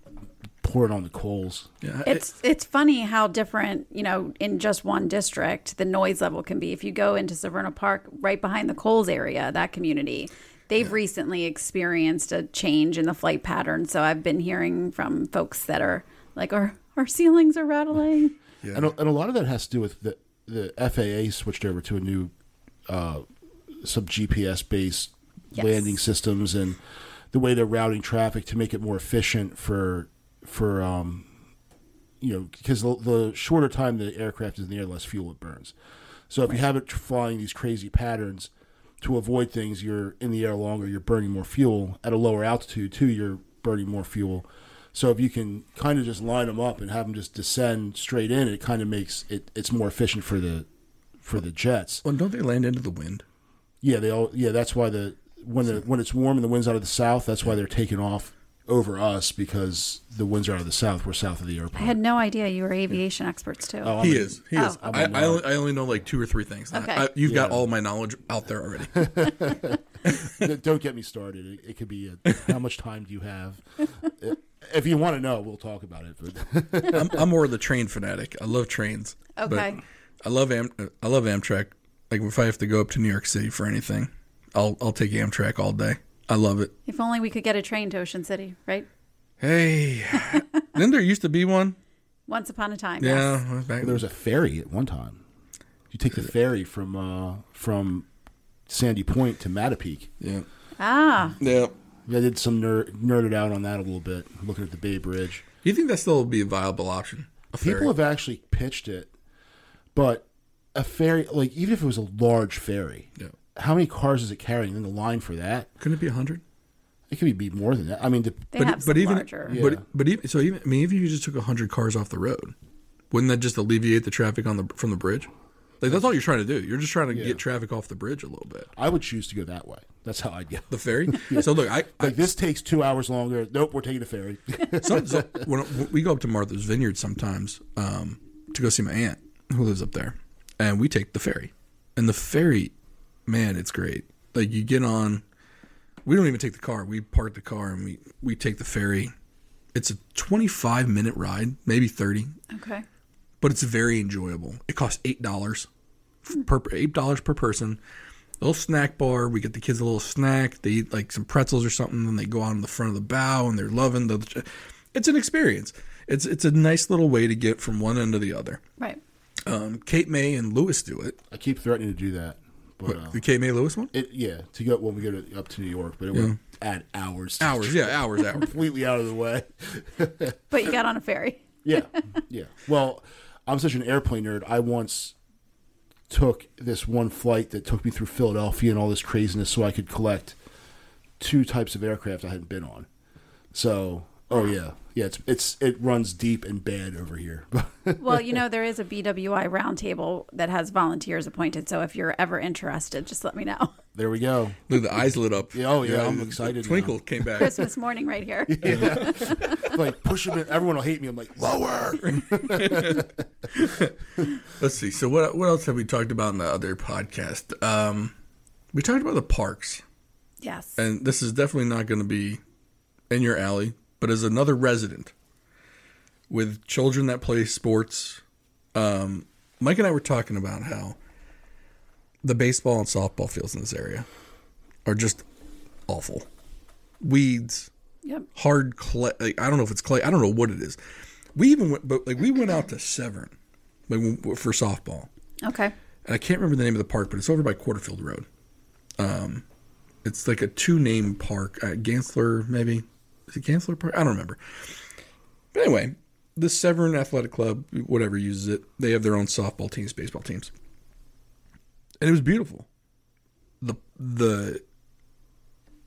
pouring on the coals. Yeah, It's it's funny how different, you know, in just one district, the noise level can be. If you go into Severna Park, right behind the Coles area, that community, they've recently experienced a change in the flight pattern. So I've been hearing from folks that are like, our our ceilings are rattling. (laughs) yeah. And, a, and a lot of that has to do with the the FAA switched over to a new uh, some GPS based Yes. landing systems and the way they're routing traffic to make it more efficient for for um, you know because the, the shorter time the aircraft is in the air, the less fuel it burns. So if you have it flying these crazy patterns to avoid things, you're in the air longer, you're burning more fuel at a lower altitude too. You're burning more fuel. So if you can kind of just line them up and have them just descend straight in, it kind of makes it it's more efficient for the for the jets. well, don't they land into the wind? Yeah, they all yeah. That's why the when the when it's warm and the winds out of the south, that's why they're taking off over us because the winds are out of the south. We're south of the airport. I had no idea you were aviation experts too. Oh, He a- is. He Oh, is. I, I, only, I only know like two or three things. Okay. I, you've got all my knowledge out there already. (laughs) (laughs) Don't get me started. It, it could be a, how much time do you have? (laughs) If you want to know, we'll talk about it. But I'm, I'm more of the train fanatic. I love trains. Okay. I love Am. I love Amtrak. Like if I have to go up to New York City for anything, I'll I'll take Amtrak all day. I love it. If only we could get a train to Ocean City, right? Hey, (laughs) then there used to be one. Once upon a time. Yeah, Yes. back- there was a ferry at one time. You take the ferry from uh, from Sandy Point to Matapeake. yeah, Ah, yeah. I did some ner- nerded out on that a little bit, looking at the Bay Bridge. Do you think that still would be a viable option? A ferry? People have actually pitched it, but a ferry, like even if it was a large ferry, Yeah. How many cars is it carrying? In the line for that, Couldn't it be hundred? it could be more than that. I mean, the, they But- have but some even- larger. Yeah. But but even so, even I mean, even if you just took hundred cars off the road, wouldn't that just alleviate the traffic on the from the bridge? Like that's all you're trying to do. You're just trying to Yeah. get traffic off the bridge a little bit. I would choose to go that way. That's how I'd go. The ferry. (laughs) So look, I, I Like this takes two hours longer. Nope, we're taking the ferry. (laughs) so, so when, when we go up to Martha's Vineyard sometimes um, to go see my aunt who lives up there, and we take the ferry. And the ferry, man, it's great. Like you get on, we don't even take the car. We park the car and we we take the ferry. It's a 25 minute ride, maybe 30, Okay. but it's very enjoyable. It costs eight dollars per eight dollars per person. A little snack bar. We get the kids a little snack. They eat like some pretzels or something, and they go out in the front of the bow, and they're loving the. It's an experience. It's it's a nice little way to get from one end to the other. Right. Um, Cape May and Lewes do it. I keep threatening to do that, but uh, the Cape May Lewes one. it yeah to go when we go to, up to New York, but it would add hours. to Hours, yeah, hours, hours. completely out of the way. (laughs) But you got on a ferry. Yeah, yeah. Well, I'm such an airplane nerd. I once took this one flight that took me through Philadelphia and all this craziness, so I could collect two types of aircraft I hadn't been on. So, oh yeah, yeah. It's it's it runs deep and bad over here. (laughs) Well, you know, there is a BWI roundtable that has volunteers appointed. So if you're ever interested, just let me know. there we go. Look, the eyes lit up. Yeah, oh, yeah, I'm excited Twinkle now. came back. Christmas morning right here. (laughs) like push them in. Everyone will hate me. I'm like lower. (laughs) Let's see. So what what else have we talked about in the other podcast? Um, we talked about the parks, Yes. and this is definitely not going to be in your alley. But as another resident with children that play sports, um, Mike and I were talking about how the baseball and softball fields in this area are just awful. Weeds, Yep. hard clay. Like, I don't know if it's clay. I don't know what it is. We even went, but like we went out to Severn, like for softball, Okay. and I can't remember the name of the park, but it's over by Quarterfield Road. Um, it's like a two-name park, uh, Gansler maybe. Is it Gansler Park? I don't remember. But anyway, the Severn Athletic Club, whatever uses it, they have their own softball teams, baseball teams, and it was beautiful. the the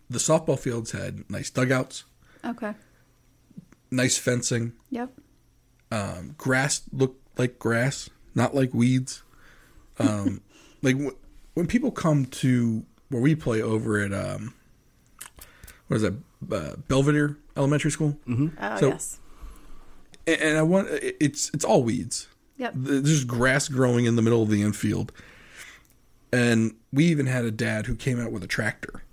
The softball fields had nice dugouts, Okay. nice fencing, Yep. um, grass looked like grass, not like weeds. Um, (laughs) like w- when people come to where we play over at um, what is that uh, Belvedere Elementary School, mm-hmm. Oh, So- yes. and, and I want it's it's all weeds. Yep. There's grass growing in the middle of the infield, and we even had a dad who came out with a tractor,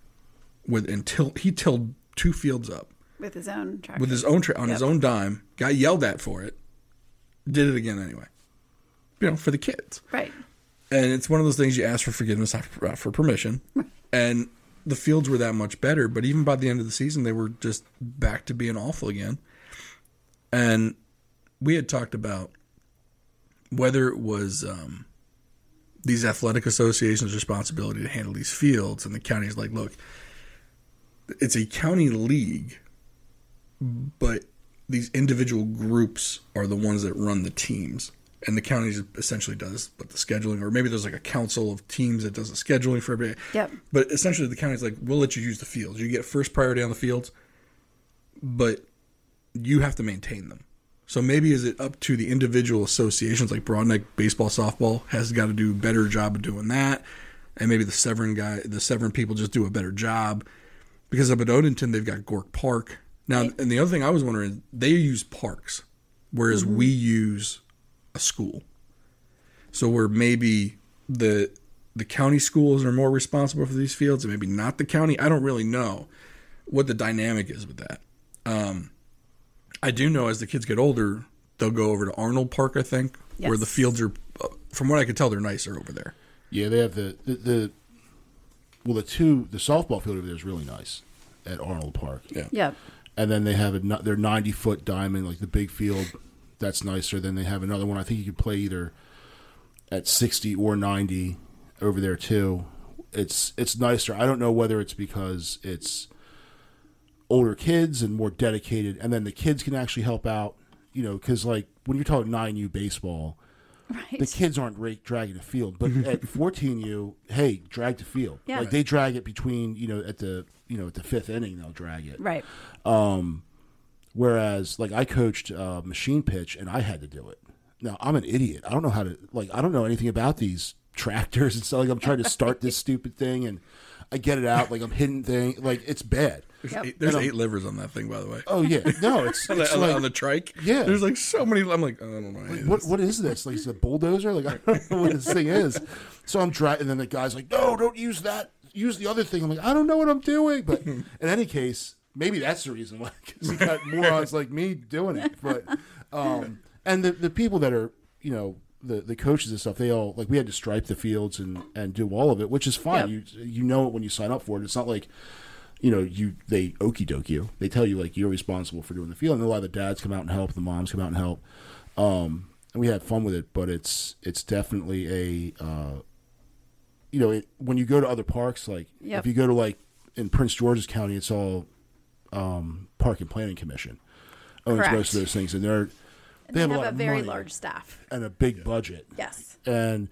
with and till he tilled two fields up With his own tractor. with his own tra- on his own dime. Got yelled at for it. Did it again anyway. You know, for the kids. Right. And it's one of those things you ask for forgiveness, not for, uh, for permission. (laughs) and the fields were that much better, but even by the end of the season, they were just back to being awful again. And we had talked about whether it was um, these athletic associations' responsibility to handle these fields, and the county's like, look, it's a county league, but these individual groups are the ones that run the teams. And the county essentially does but the scheduling, or maybe there's like a council of teams that does the scheduling for everybody. Yep. But essentially, the county's like, we'll let you use the fields. You get first priority on the fields, but you have to maintain them. So maybe is it up to the individual associations like Broadneck baseball, softball has got to do a better job of doing that, and maybe the Severn guy, the Severn people just do a better job because up at Odenton they've got Gork Park now. And the other thing I was wondering, they use parks, whereas mm-hmm. we use a school. So where maybe the the county schools are more responsible for these fields, and maybe not the county. I don't really know what the dynamic is with that. Um, I do know as the kids get older, they'll go over to Arnold Park, I think, where the fields are. uh, From what I could tell, they're nicer over there. Yeah, they have the, the the well the two the softball field over there is really nice at Arnold Park. Yeah. Yep. and then they have a no- their 90 foot diamond like the big field that's nicer then they have another one i think you could play either at 60 or 90 over there too it's it's nicer i don't know whether it's because it's older kids and more dedicated and then the kids can actually help out you know because like when you're talking 9u baseball Right. the kids aren't ra- dragging the field, but (laughs) at 14U, hey, drag the field. Yeah. Like they drag it between, you know, at the you know at the fifth inning, they'll drag it. right. Um, Whereas, like I coached uh, machine pitch, and I had to do it. Now I'm an idiot. I don't know how to like. I don't know anything about these (laughs) tractors and stuff. Like I'm trying to start this (laughs) stupid thing, and I get it out. Like I'm hitting thing. Like it's bad. There's, Yep. eight, there's eight livers on that thing, by the way. Oh yeah, (laughs) no, it's, on, the, it's on the- like on the trike. Yeah. There's like so many. I'm like, I don't know. any of what what is this? Like it's a bulldozer? Like I don't know what this thing is. So I'm driving, and then the guy's like, "No, don't use that. Use the other thing." I'm like, "I don't know what I'm doing." But in any case, maybe that's the reason why, (laughs) because you got morons like me doing it. But um, and the the people that are you know the the coaches and stuff, they all like we had to stripe the fields and and do all of it, which is fine. You you know it when you sign up for it. It's not like you know, you they okey doke you. They tell you like you're responsible for doing the field, and a lot of the dads come out and help, the moms come out and help. Um, and we had fun with it, but it's it's definitely a uh, you know, it, when you go to other parks, like Yep. if you go to like in Prince George's County, it's all um, Park and Planning Commission owns Correct. most of those things, and they're And they have a lot a of very money. large staff. and a big budget. Yes. and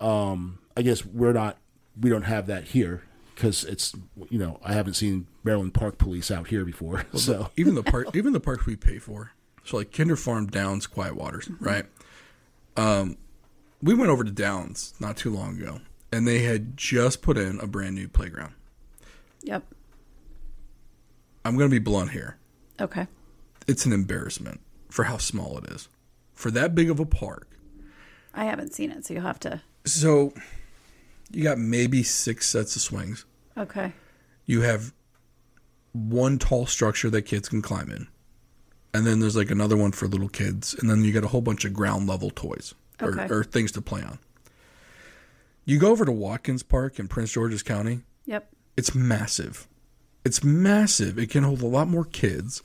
um, I guess we're not we don't have that here because it's you know I haven't seen Maryland Park Police out here before, so even the park, even the parks we pay for. So like Kinder Farm, Downs, Quiet Waters, right? Um, we went over to Downs not too long ago, and they had just put in a brand new playground. Yep. I'm going to be blunt here. Okay. It's an embarrassment for how small it is. For that big of a park, I haven't seen it, so you'll have to. so you got maybe six sets of swings. Okay. You have one tall structure that kids can climb in. And then there's like another one for little kids. And then you got a whole bunch of ground level toys or, Okay. or things to play on. You go over to Watkins Park in Prince George's County, Yep. it's massive. It's massive. It can hold a lot more kids.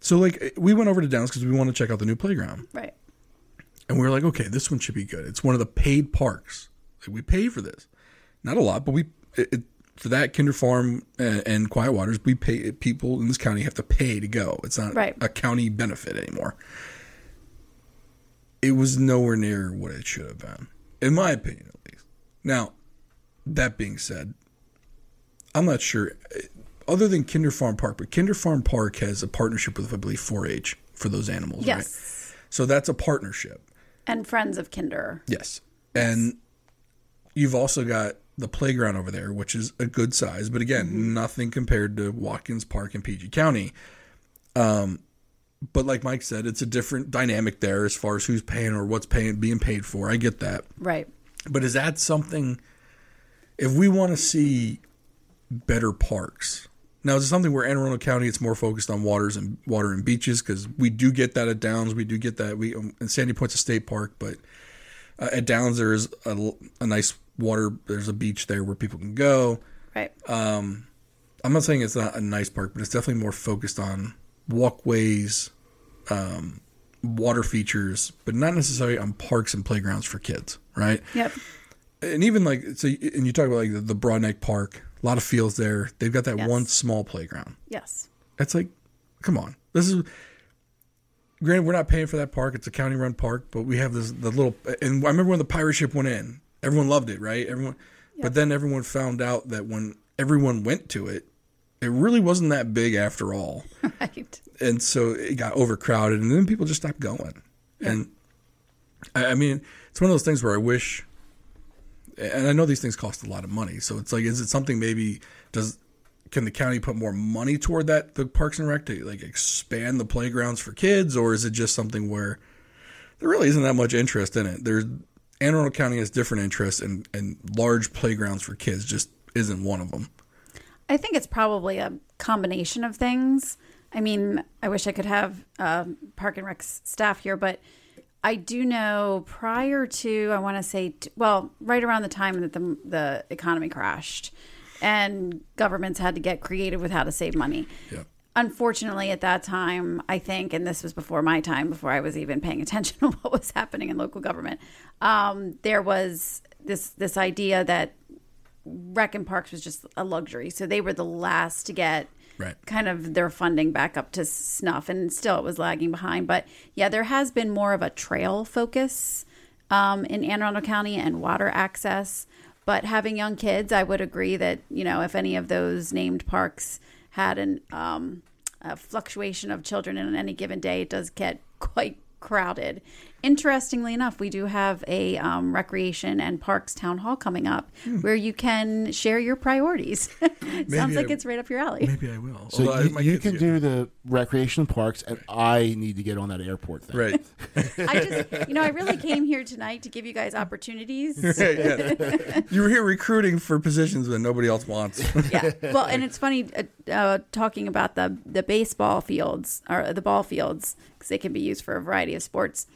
So, like, we went over to Downs because we want to check out the new playground. Right. And we were like, okay, this one should be good. It's one of the paid parks. Like, we pay for this. Not a lot, but we it, it, for that Kinder Farm and, and Quiet Waters, we pay people in this county have to pay to go. It's not Right. a county benefit anymore. It was nowhere near what it should have been, in my opinion, at least. Now, that being said, I'm not sure. Other than Kinder Farm Park, but Kinder Farm Park has a partnership with, I believe, 4-H for those animals, right? So that's a partnership. And Friends of Kinder. Yes. And you've also got the playground over there, which is a good size, but again, nothing compared to Watkins Park in PG County. Um, but like Mike said, it's a different dynamic there as far as who's paying or what's paying being paid for. I get that. Right. But is that something if we want to see better parks? Now, is it something where Anne Arundel County it's more focused on waters and water and beaches because we do get that at Downs, we do get that we um, and Sandy Point's a state park, but uh, at Downs there is a, a nice water. There's a beach there where people can go. Right. I'm not saying it's not a nice park, but it's definitely more focused on walkways, um, water features, but not necessarily on parks and playgrounds for kids, right? yep. and even like so and you talk about like the, the broadneck park a lot of fields there. They've got that Yes. one small playground. Yes. it's like come on. This is granted we're not paying for that park. It's a county run park but we have this the little and i remember when the pirate ship went in. Everyone loved it right? Everyone but then everyone found out that when everyone went to it it really wasn't that big after all. (laughs) Right. and so it got overcrowded and then people just stopped going. And I, I mean it's one of those things where i wish and i know these things cost a lot of money so it's like is it something maybe does can the county put more money toward that the parks and rec to like expand the playgrounds for kids or is it just something where there really isn't that much interest in it there's Anne Arundel County has different interests and, and large playgrounds for kids just isn't one of them. I think it's probably a combination of things. I mean, I wish I could have um, Park and Rec staff here, but I do know prior to I want to say t- well, right around the time that the the economy crashed, and governments had to get creative with how to save money. Yeah. Unfortunately, at that time, I think, and this was before my time, before I was even paying attention (laughs) to what was happening in local government, um, there was this this idea that rec and parks was just a luxury. So they were the last to get Right. kind of their funding back up to snuff, and still it was lagging behind. But yeah, there has been more of a trail focus um, in Anne Arundel County and water access. But having young kids, I would agree that you know if any of those named parks had an um, a fluctuation of children in any given day, it does get quite crowded. Interestingly enough, we do have a um, recreation and parks town hall coming up where you can share your priorities. (laughs) Sounds like I- it's right up your alley. Maybe I will. So Although you, my you can get- do the recreation parks, and I need to get on that airport thing. right. (laughs) I just, you know, I really came here tonight to give you guys opportunities. (laughs) yeah. You were here recruiting for positions that nobody else wants. yeah. Well, and it's funny uh, uh, talking about the the baseball fields or the ball fields because they can be used for a variety of sports.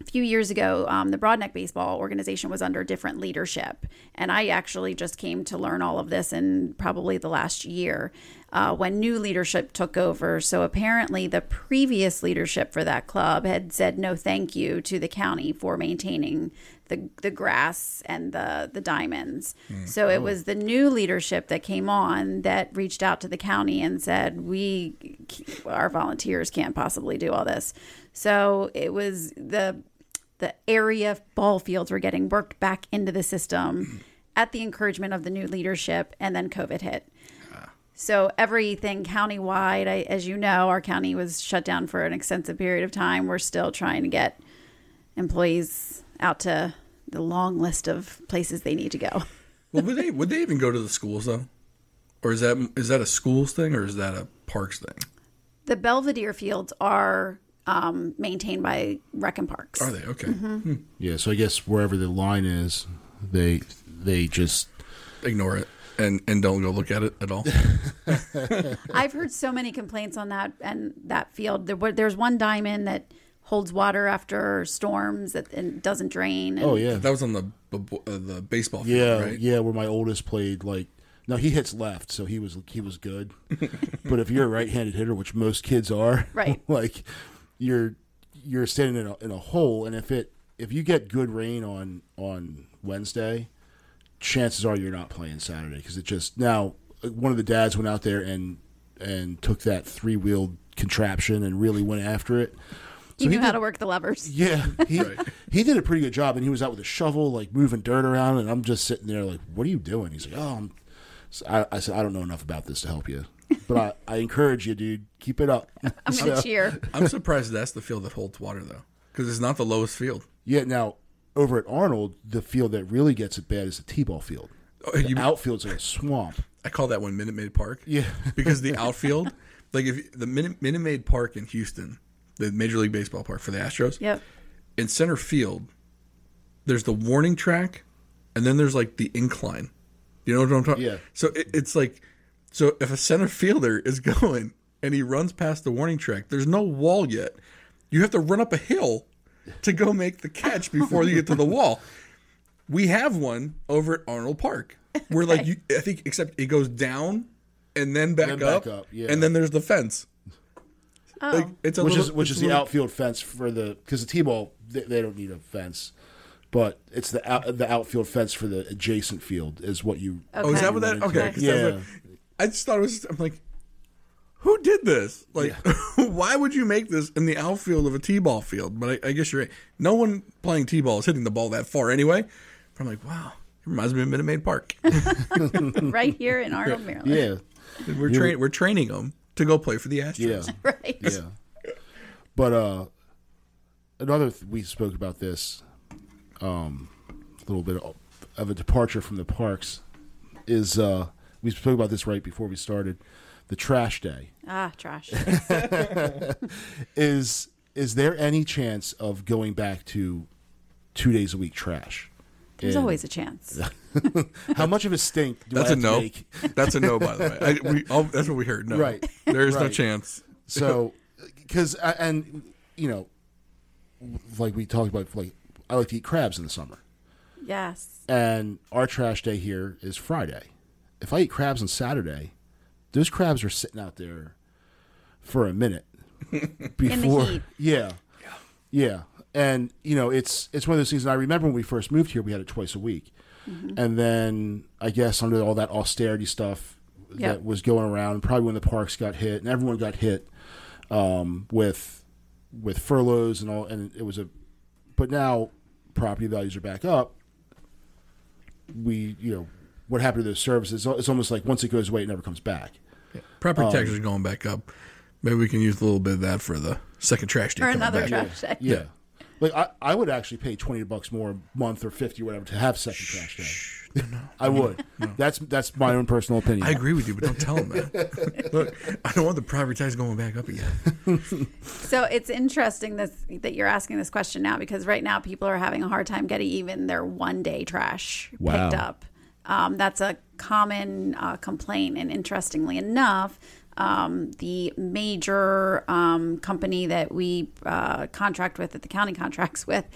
A few years ago, um, the Broadneck Baseball organization was under different leadership, and I actually just came to learn all of this in probably the last year uh, when new leadership took over. So apparently, the previous leadership for that club had said no thank you to the county for maintaining the the grass and the the diamonds. So it was the new leadership that came on that reached out to the county and said, "We, our volunteers can't possibly do all this." So it was the the area ball fields were getting worked back into the system at the encouragement of the new leadership, and then COVID hit. So everything countywide, I, as you know, our county was shut down for an extensive period of time. We're still trying to get employees out to the long list of places they need to go. (laughs) Well, would they would they even go to the schools though, or is that is that a schools thing or is that a parks thing? The Belvedere fields are um, maintained by Rec and Parks. Are they okay? Mm-hmm. Yeah, so I guess wherever the line is, they they just Ignore it and and don't go look at it at all. (laughs) I've heard so many complaints on that and that field. There, there's one diamond that holds water after storms that, and doesn't drain. And oh yeah that was on the uh, the baseball field, yeah right? yeah where my oldest played like no he hits left so he was he was good (laughs) but if you're a right-handed hitter which most kids are (laughs) Right. like you're you're standing in a, in a hole and if it if you get good rain on on Wednesday chances are you're not playing Saturday because it just now one of the dads went out there and and took that three-wheeled contraption and really went after it So he knew he how to work the levers. yeah, he (laughs) Right. he did a pretty good job, and he was out with a shovel, like moving dirt around, and I'm just sitting there, like, "What are you doing?" He's like, "Oh, I'm." So I, I said, "I don't know enough about this to help you, but I, I encourage you, dude. Keep it up." (laughs) I'm going to cheer. I'm surprised that's the field that holds water though, because it's not the lowest field. yeah. Now over at Arnold, the field that really gets it bad is the t-ball field. Oh, The you- outfield's like a swamp. I call that one Minute Maid Park. Yeah. because the (laughs) outfield, like if the Minute, Minute Maid Park in Houston, the Major League Baseball park for the Astros, Yep. in center field, there's the warning track, and then there's like the incline. You know what I'm talking? Yeah. So it, it's like, so if a center fielder is (laughs) going and he runs past the warning track, there's no wall yet. You have to run up a hill to go make the catch before you get to the wall. We have one over at Arnold Park where like you, I think except it goes down and then back, Then back up, up, yeah. and then there's the fence. Oh. Like it's a which little, is which is the little- outfield fence for the because the t-ball they, they don't need a fence, but it's the out, the outfield fence for the adjacent field is what you. Oh, is that what that? Okay, that's Yeah. what- I just thought it was. I'm like, who did this? Like, (laughs) why would you make this in the outfield of a t-ball field? But I, I guess you're right. No one playing t-ball is hitting the ball that far anyway. But I'm like, wow, it reminds me of Minute Maid Park. (laughs) right here in Arnold, Maryland. Yeah, we're train we're training them to go play for the Astros. yeah. (laughs) Right. yeah. But uh, another th- we spoke about this, um, a little bit of, of a departure from the parks is uh, we spoke about this right before we started. The trash day Ah, trash. (laughs) is is there any chance of going back to two days a week trash? There's And always a chance. (laughs) how much of a stink do That's I a have to no. make? That's a no. By the way, I, we all, that's what we heard. No, Right. There is no chance. So, because and you know, like we talked about, like I like to eat crabs in the summer. yes. and our trash day here is Friday. If I eat crabs on Saturday, those crabs are sitting out there for a minute (laughs) before. (laughs) Yeah, yeah, and you know it's it's one of those things. And I remember when we first moved here, we had it twice a week, and then I guess under all that austerity stuff Yeah. that was going around, probably when the parks got hit and everyone got hit um, with with furloughs and all, and it was a. But now property values are back up we you know what happened to those services it's almost like once it goes away it never comes back Property Um, taxes are going back up. Maybe we can use a little bit of that for the second trash day. Or another back. trash day. yeah like I, I would actually pay 20 bucks more a month or 50 or whatever to have second trash day i would that's that's my own personal opinion I agree with you, but don't tell them that. (laughs) Look, I don't want the property tax going back up again. So it's interesting this, that you're asking this question now because right now people are having a hard time getting even their one day trash Wow. picked up. Um, that's a common uh, complaint, and interestingly enough, um, the major um, company that we uh, contract with, that the county (laughs) contracts with,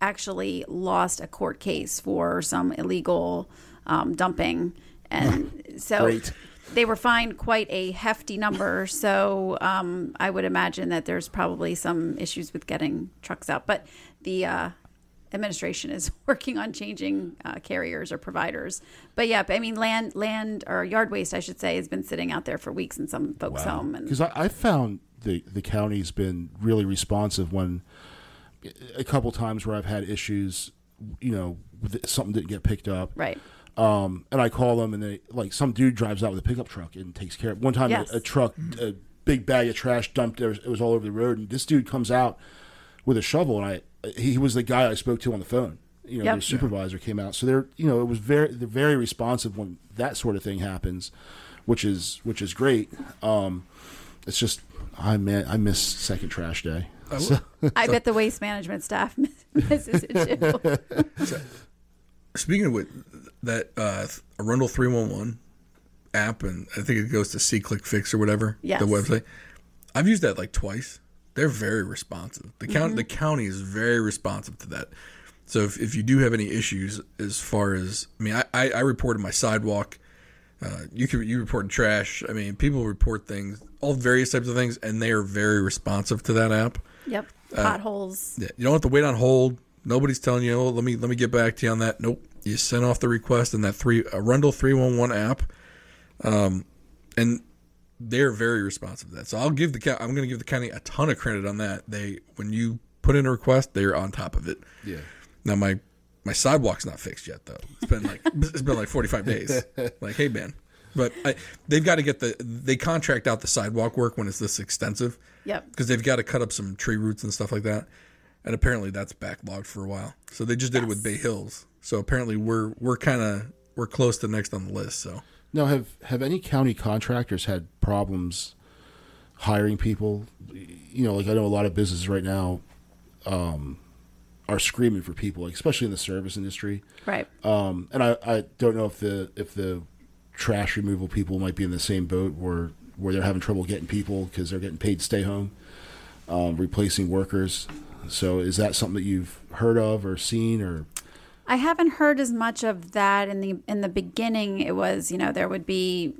actually lost a court case for some illegal um, dumping, and (laughs) so Great. they were fined quite a hefty number. So um, I would imagine that there's probably some issues with getting trucks out. But the uh, administration is (laughs) working on changing uh, carriers or providers. But yeah, I mean, land, land or yard waste, I should say, has been sitting out there for weeks in some folks' home. Because I, I found the the county's been really responsive when a couple times where I've had issues, you know, with something didn't get picked up. right, Um, and I call them, and they like some dude drives out with a pickup truck and takes care of. One time, Yes. a, a truck, a big bag of trash dumped. There, it was all over the road, and this dude comes out with a shovel, and I he was the guy I spoke to on the phone. You know, Yep. the supervisor came out, so they're you know it was very they're very responsive when that sort of thing happens, which is which is great. Um, it's just I man I miss second trash day. So- (laughs) I bet the waste management staff (laughs) misses it too. Speaking of which, that uh, Arundel three one one app, and I think it goes to SeeClickFix or whatever Yes. the website. I've used that like twice. They're very responsive. The county, the county is very responsive to that. So if, if you do have any issues as far as, I mean, I, I, I reported my sidewalk. Uh, you can you report trash. I mean, people report things, all various types of things, and they are very responsive to that app. Yep, potholes. Yeah, you don't have to wait on hold. Nobody's telling you, "Oh, let me let me get back to you on that." Nope. You send off the request in that three Arundel three one one app, um, and they're very responsive to that. So I'll give the county. I'm going to give the county a ton of credit on that. They when you put in a request, they're on top of it. Yeah. Now my my sidewalk's not fixed yet though. It's been like (laughs) it's been like 45 days. (laughs) Like, hey man, but I, they've got to get the they contract out the sidewalk work when it's this extensive Yep. because they've got to cut up some tree roots and stuff like that. And apparently that's backlogged for a while. So they just did it with Bay Hills. So apparently we're we're kind of we're close to next on the list. So Now, have have any county contractors had problems hiring people? You know, like I know a lot of businesses right now um, are screaming for people, like especially in the service industry. Right. Um, and I, I don't know if the if the trash removal people might be in the same boat where where they're having trouble getting people because they're getting paid to stay home, um, replacing workers. So is that something that you've heard of or seen or? I haven't heard as much of that in the in the beginning. It was you know there would be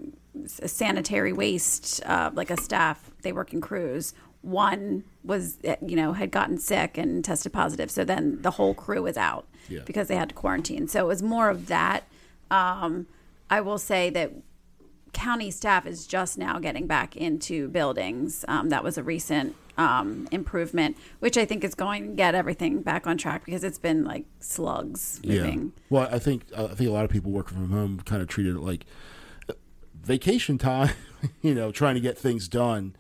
sanitary waste, uh, like a staff they work in crews. One was eh, you know had gotten sick and tested positive, so then the whole crew was out Yeah. because they had to quarantine. So it was more of that. Um, I will say that county staff is just now getting back into buildings. Um, that was a recent um, improvement, which I think is going to get everything back on track because it's been like slugs moving. Well, I think I think a lot of people working from home kind of treated it like vacation time, (laughs) you know, trying to get things done.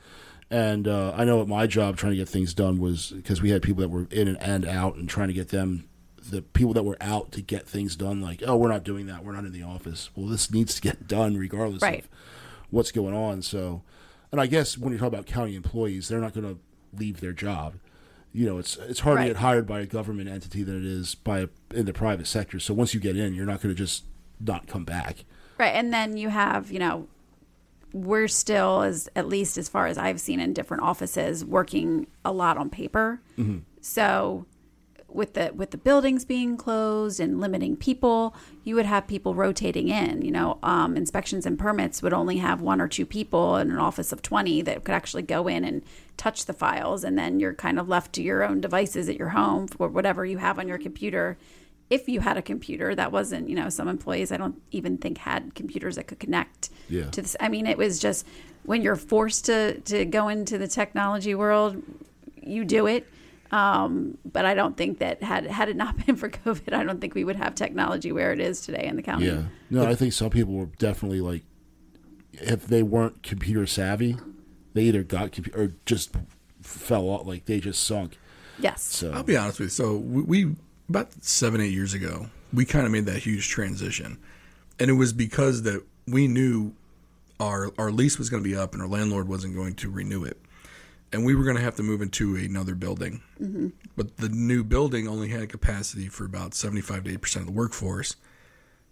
And uh, I know at my job, trying to get things done was because we had people that were in and, and out, and trying to get them, the people that were out to get things done. Like, oh, we're not doing that. We're not in the office. Well, this needs to get (laughs) done regardless Right. of what's going on. So, and I guess when you talk about county employees, they're not going to leave their job. You know, it's it's harder Right. to get hired by a government entity than it is by a, in the private sector. So once you get in, you're not going to just not come back. Right. And then you have, you know, we're still as at least as far as I've seen in different offices working a lot on paper. Mm-hmm. So with the with the buildings being closed and limiting people, you would have people rotating in. You know, um, inspections and permits would only have one or two people in an office of twenty that could actually go in and touch the files, and then you're kind of left to your own devices at your home for whatever you have on your computer. If you had a computer, that wasn't, you know, some employees I don't even think had computers that could connect Yeah. to this. I mean, it was just when you're forced to to go into the technology world, you do it. Um, but I don't think that had had it not (laughs) been for COVID, I don't think we would have technology where it is today in the county. Yeah. No, I think some people were definitely like, if they weren't computer savvy, they either got computer or just fell off, like they just sunk. Yes. So I'll be honest with you. So we, we about seven eight years ago, we kind of made that huge transition, and it was because that we knew our our lease was going to be up and our landlord wasn't going to renew it, and we were going to have to move into another building. Mm-hmm. But the new building only had capacity for about seventy five to eighty percent of the workforce,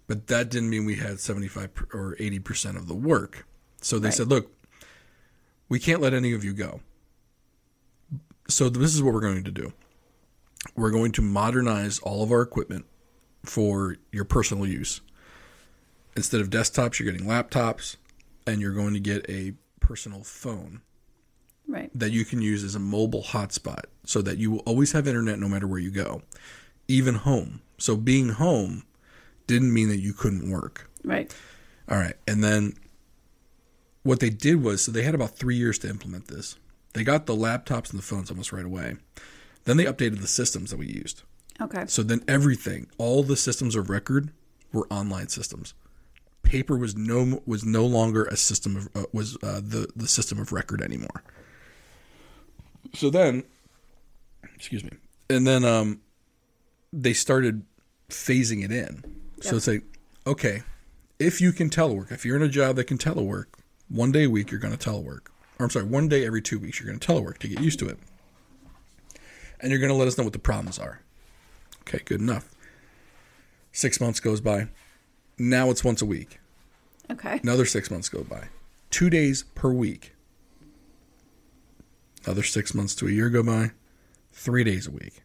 but that didn't mean we had seventy five or eighty percent of the work. So they Right. said, "Look, we can't let any of you go." So this is what we're going to do we're going to modernize all of our equipment for your personal use. Instead of desktops, you're getting laptops, and you're going to get a personal phone Right. that you can use as a mobile hotspot so that you will always have internet no matter where you go. even home. So being home didn't mean that you couldn't work. Right. All right. And then what they did was so they had about three years to implement this. They got the laptops and the phones almost right away. Then they updated the systems that we used. Okay. So then everything, all the systems of record were online systems. Paper was no was no longer a system of uh, was uh, the the system of record anymore. So then, excuse me, and then um, they started phasing it in. So Yep. it's like, okay, if you can telework, if you're in a job that can telework, one day a week you're going to telework. Or I'm sorry, one day every two weeks you're going to telework to get used to it, and you're going to let us know what the problems are. Okay, good enough. Six months goes by. Now it's once a week. Okay. Another six months go by. Two days per week. Another six months to a year go by. Three days a week.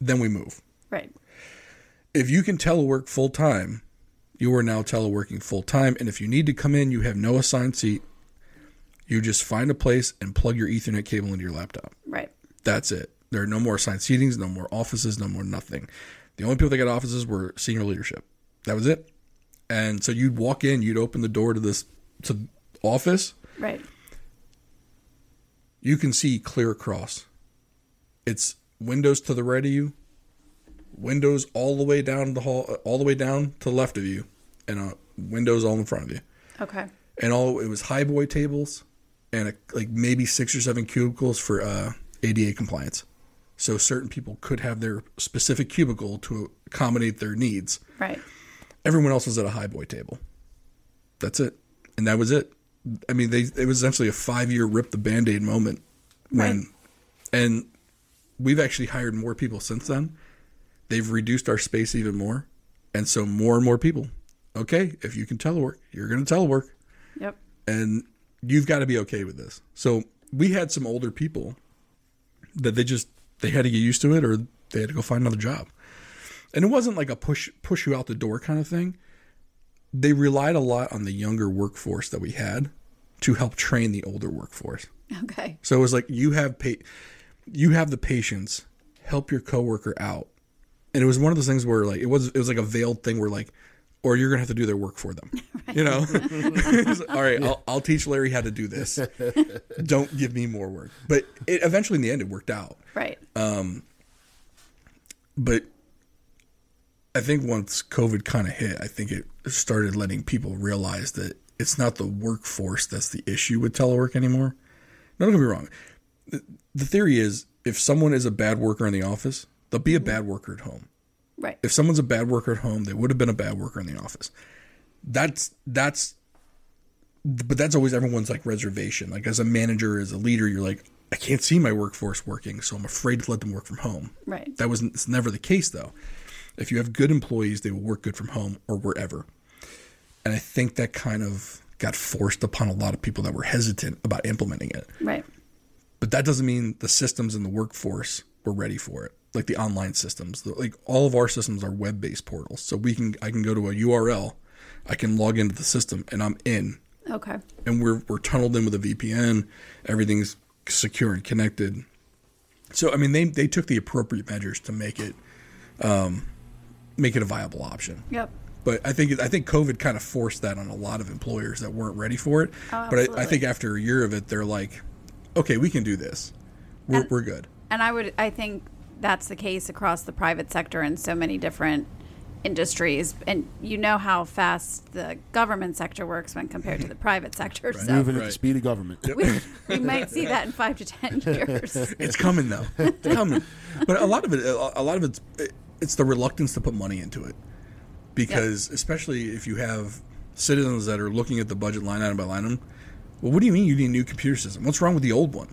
Then we move. Right. If you can telework full time, you are now teleworking full time. And if you need to come in, you have no assigned seat. You just find a place and plug your Ethernet cable into your laptop. Right. That's it. There are no more assigned seatings, no more offices, no more nothing. The only people that got offices were senior leadership. That was it. And so you'd walk in, you'd open the door to this to office, Right. You can see clear across. It's windows to the right of you, windows all the way down the hall, all the way down to the left of you, and uh, windows all in front of you. Okay. And all it was high boy tables, and a, like maybe six or seven cubicles for uh, ADA compliance. So certain people could have their specific cubicle to accommodate their needs. Right. Everyone else was at a high boy table. That's it, and that was it. I mean, they it was essentially a five year rip the band aid moment when, Right. and we've actually hired more people since then. They've reduced our space even more, and so more and more people. Okay, if you can telework, you're going to telework Yep. and you've got to be okay with this. So we had some older people that they just they had to get used to it or they had to go find another job. And it wasn't like a push push you out the door kind of thing. They relied a lot on the younger workforce that we had to help train the older workforce. Okay. So it was like you have pa- you have the patience, help your coworker out. And it was one of those things where like it was it was like a veiled thing where like or you're gonna have to do their work for them. (laughs) You know? (laughs) All right, I'll, I'll teach Larry how to do this. (laughs) Don't give me more work. But it, eventually in the end it worked out. Right. Um. But I think once COVID kind of hit, I think it started letting people realize that it's not the workforce that's the issue with telework anymore. No, don't get me wrong. The, the theory is if someone is a bad worker in the office, they'll be a mm-hmm. bad worker at home. right. If someone's a bad worker at home, they would have been a bad worker in the office. That's that's but that's always everyone's like reservation. Like as a manager, as a leader, you're like, I can't see my workforce working, so I'm afraid to let them work from home. Right. That was it's never the case though. If you have good employees, they will work good from home or wherever. And I think that kind of got forced upon a lot of people that were hesitant about implementing it. Right. But that doesn't mean the systems in the workforce were ready for it. Like the online systems, like all of our systems are web-based portals. So we can I can go to a URL, I can log into the system and I'm in Okay. and we're we're tunneled in with a VPN. Everything's secure and connected. So I mean, they they took the appropriate measures to make it, um, make it a viable option. Yep. But I think I think COVID kind of forced that on a lot of employers that weren't ready for it. Oh, but I, I think after a year of it, they're like, okay, we can do this. We're And- we're good. And I would, I think that's the case across the private sector in so many different industries. And you know how fast the government sector works when compared to the private (laughs) sector. So Moving at the speed of government. we, we might see that in five to ten (laughs) years. It's coming though. It's coming. But a lot of it, a lot of it's, it's the reluctance to put money into it, because especially if you have citizens that are looking at the budget line item by line item. Well, what do you mean you need a new computer system? What's wrong with the old one?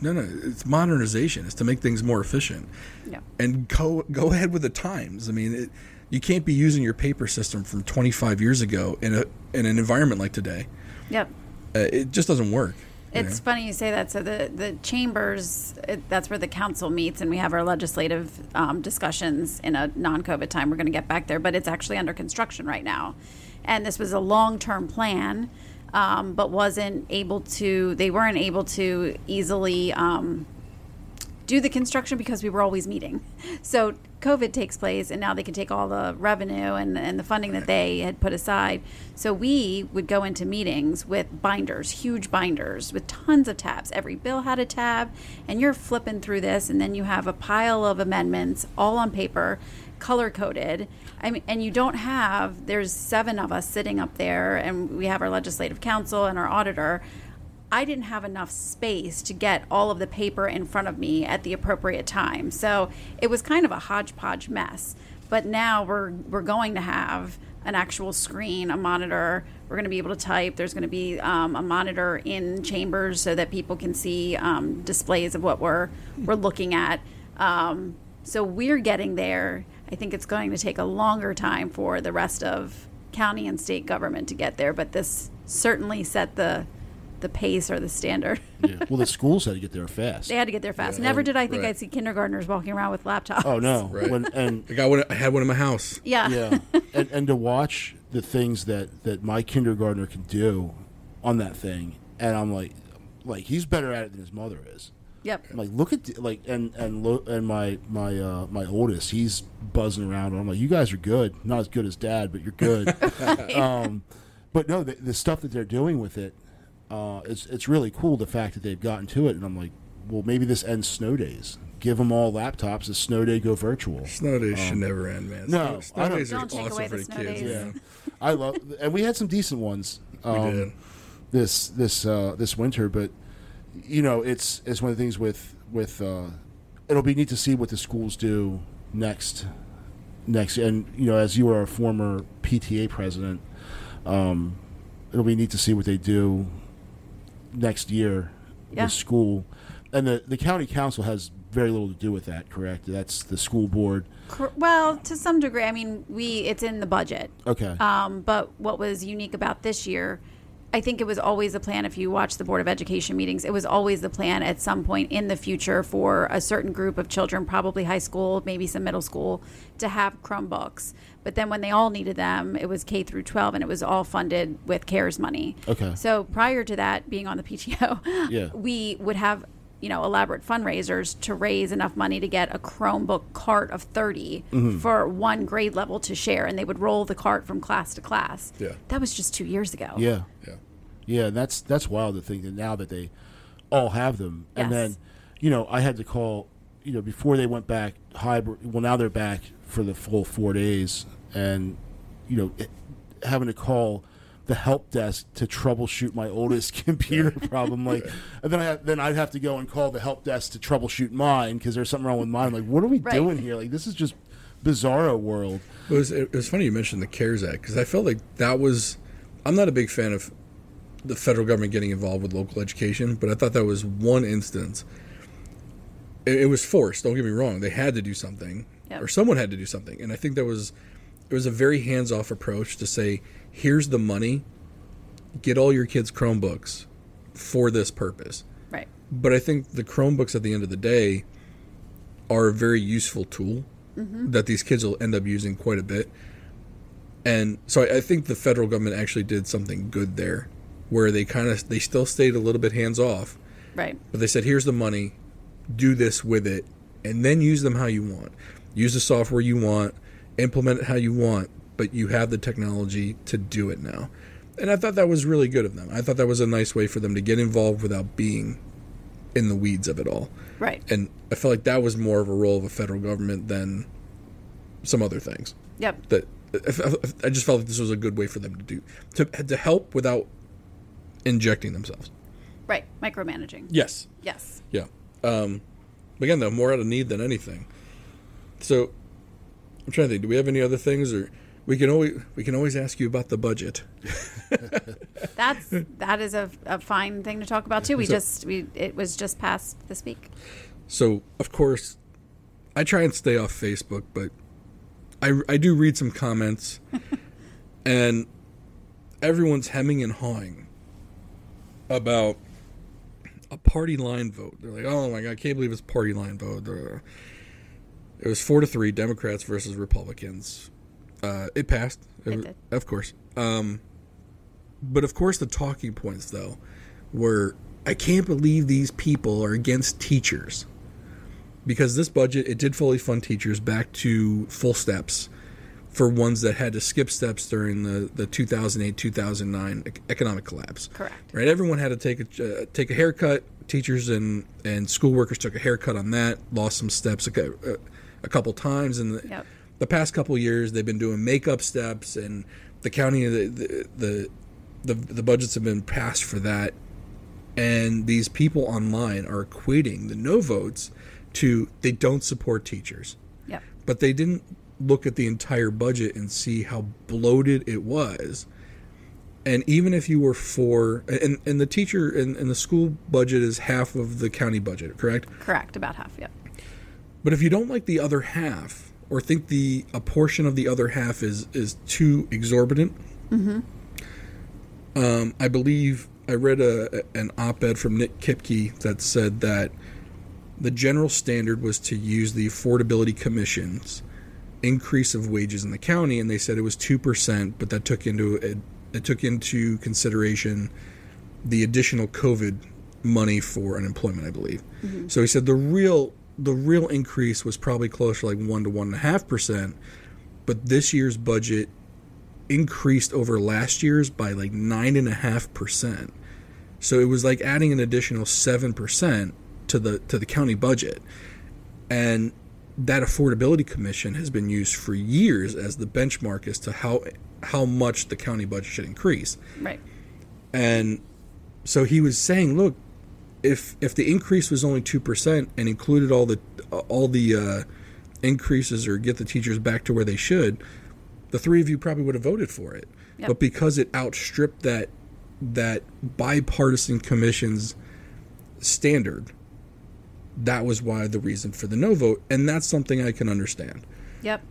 No, no, it's modernization. It's to make things more efficient. Yeah. And go go ahead with the times. I mean, it, you can't be using your paper system from 25 years ago in a in an environment like today. Yep. Uh, it just doesn't work. It's funny you say that. So the the chambers, it, that's where the council meets, and we have our legislative um, discussions in a non-COVID time. We're going to get back there, but it's actually under construction right now, and this was a long-term plan, um, but wasn't able to. They weren't able to easily. Um, do the construction because we were always meeting. So COVID takes place, and now they can take all the revenue and, and the funding that they had put aside. So we would go into meetings with binders, huge binders with tons of tabs. Every bill had a tab, and you're flipping through this, and then you have a pile of amendments all on paper, color coded. I mean, and you don't have. There's seven of us sitting up there, and we have our legislative counsel and our auditor. I didn't have enough space to get all of the paper in front of me at the appropriate time. So it was kind of a hodgepodge mess. But now we're we're going to have an actual screen, a monitor. We're going to be able to type. There's going to be um, a monitor in chambers so that people can see um, displays of what we're we're looking at. Um, so we're getting there. I think it's going to take a longer time for the rest of county and state government to get there, but this certainly set the the pace or the standard. Yeah. Well, the schools had to get there fast. they had to get there fast. Never did I think right. I'd see kindergartners walking around with laptops. Oh no! Right. When, and I got one. I had one in my house. Yeah. yeah, (laughs) and, and to watch the things that that my kindergartner can do on that thing, and I'm like, like he's better at it than his mother is. Yep. I'm like, look at the, like, and and lo, and my my uh, my oldest, he's buzzing around. And I'm like, you guys are good, not as good as dad, but you're good. (laughs) um, but no, the, the stuff that they're doing with it, uh, it's it's really cool. The fact that they've gotten to it, and I'm like, well, maybe this ends snow days. Give them all laptops. A snow day go virtual. Snow days should never end, man. Um, no, snow, snow I don't- days are Don't take awesome away for the the snow kids. days. Yeah, I love, and we had some decent ones. we Um, did. this this uh, this winter, but you know, it's it's one of the things with with uh, it'll be neat to see what the schools do next next, and you know, as you are a former PTA president, um, it'll be neat to see what they do next year Yeah. with school, and the the county council has very little to do with that. Correct? That's the school board. Well, to some degree, I mean, we it's in the budget. Okay. Um, but what was unique about this year, I think it was always the plan. If you watch the Board of Education meetings, it was always the plan at some point in the future for a certain group of children, probably high school, maybe some middle school, to have Chromebooks. But then when they all needed them, it was K through 12, and it was all funded with CARES money. Okay. So prior to that, being on the PTO, Yeah. we would have you know elaborate fundraisers to raise enough money to get a chromebook cart of 30 Mm-hmm. for one grade level to share and they would roll the cart from class to class Yeah. that was just two years ago yeah. Yeah. Yeah, and that's that's wild to think that now that they all have them, and then you know I had to call you know before they went back hybrid. Well, now they're back for the full four days, and you know it, having to call the help desk to troubleshoot my oldest (laughs) computer problem. Like, (laughs) and then I have, then I'd have to go and call the help desk to troubleshoot mine because there's something wrong with mine. Like, what are we Right. doing here? Like, this is just bizarro world. It was it was funny you mentioned the CARES Act because I felt like that was. I'm not a big fan of the federal government getting involved with local education, but I thought that was one instance. It, it was forced. Don't get me wrong; they had to do something, Yep. or someone had to do something, and I think that was it was a very hands off approach to say, "Here's the money, get all your kids Chromebooks for this purpose." right But I think the Chromebooks at the end of the day are a very useful tool mm-hmm. that these kids will end up using quite a bit. And so I, I think the federal government actually did something good there, where they kind of they still stayed a little bit hands off, right but they said, "Here's the money, do this with it, and then use them how you want. Use the software you want, implement it how you want, but you have the technology to do it now." And I thought that was really good of them. I thought that was a nice way for them to get involved without being in the weeds of it all. right And I felt like that was more of a role of a federal government than some other things. yep That I just felt like this was a good way for them to do to to help without injecting themselves. right micromanaging Yes. yes Yeah. Um, again, though, more out of need than anything. So I'm trying to think. Do we have any other things, or we can always we can always ask you about the budget. (laughs) that's that is a, a fine thing to talk about too we So- just we it was just passed this week So of course, I try and stay off Facebook, but I I do read some comments, (laughs) and everyone's hemming and hawing about a party line vote. They're like, "Oh my god, I can't believe it's party line vote." It was four to three, Democrats versus Republicans. Uh, it passed, It did. of course. Um, but of course, the talking points though were, "I can't believe these people are against teachers." because this budget it did fully fund teachers back to full steps for ones that had to skip steps during the, the 2008 2009 economic collapse. Correct. Right. Everyone had to take a uh, take a haircut. Teachers and and school workers took a haircut on that. Lost some steps a, uh, a couple times, and the, Yep. The past couple years they've been doing makeup steps, and the county the the the, the, the budgets have been passed for that. And these people online are equating the no votes to they don't support teachers Yep. but they didn't look at the entire budget and see how bloated it was. And even if you were for, and, and the teacher and, and the school budget is half of the county budget, correct? Correct. About half. Yep. But if you don't like the other half, or think the a portion of the other half is is too exorbitant, um, I believe I read a an op-ed from Nick Kipke that said that the general standard was to use the affordability commission's increase of wages in the county, and they said it was two percent, but that took into it, it took into consideration the additional COVID money for unemployment, I believe. So he said the real the real increase was probably closer to like one to one and a half percent, but this year's budget increased over last year's by like nine and a half percent. So it was like adding an additional seven percent to the to the county budget, and that affordability commission has been used for years as the benchmark as to how how much the county budget should increase. Right. And so he was saying, look, if if the increase was only two percent and included all the all the uh, increases or get the teachers back to where they should, the three of you probably would have voted for it. Yep. But because it outstripped that that bipartisan commission's standard, that was why the reason for the no vote, and that's something I can understand. Yep.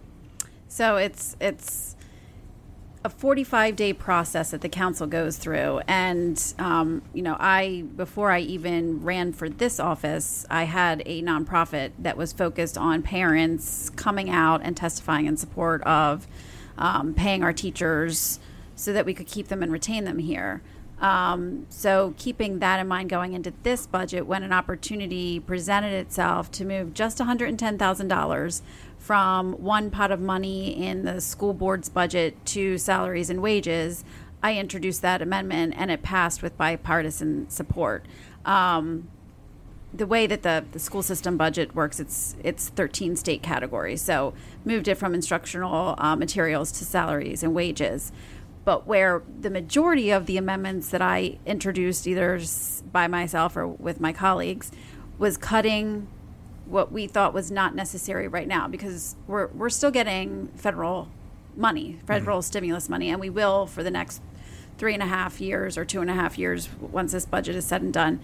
So it's it's a 45 day process that the council goes through, and um, you know, I before I even ran for this office, I had a nonprofit that was focused on parents coming out and testifying in support of um, paying our teachers so that we could keep them and retain them here. Um, so, keeping that in mind going into this budget, when an opportunity presented itself to move just $110,000 from one pot of money in the school board's budget to salaries and wages, I introduced that amendment and it passed with bipartisan support. Um, the way that the, the school system budget works, it's it's 13 state categories. So moved it from instructional uh, materials to salaries and wages. But where the majority of the amendments that I introduced, either by myself or with my colleagues, was cutting what we thought was not necessary right now because we're we're still getting federal money, federal mm-hmm. stimulus money, and we will for the next three and a half years or two and a half years once this budget is said and done.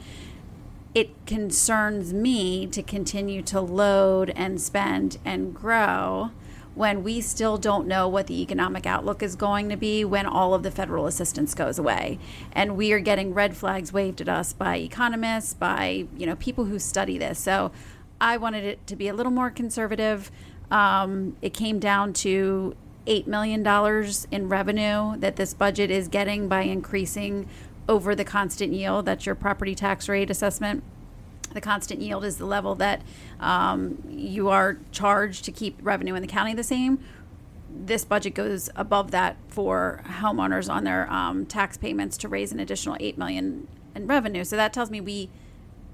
It concerns me to continue to load and spend and grow when we still don't know what the economic outlook is going to be when all of the federal assistance goes away. And we are getting red flags waved at us by economists by you know people who study this. So i wanted it to be a little more conservative um, it came down to $8 million in revenue that this budget is getting by increasing over the constant yield. That's your property tax rate assessment. The constant yield is the level that um, you are charged to keep revenue in the county the same. This budget goes above that for homeowners on their um, tax payments to raise an additional eight million in revenue. So that tells me we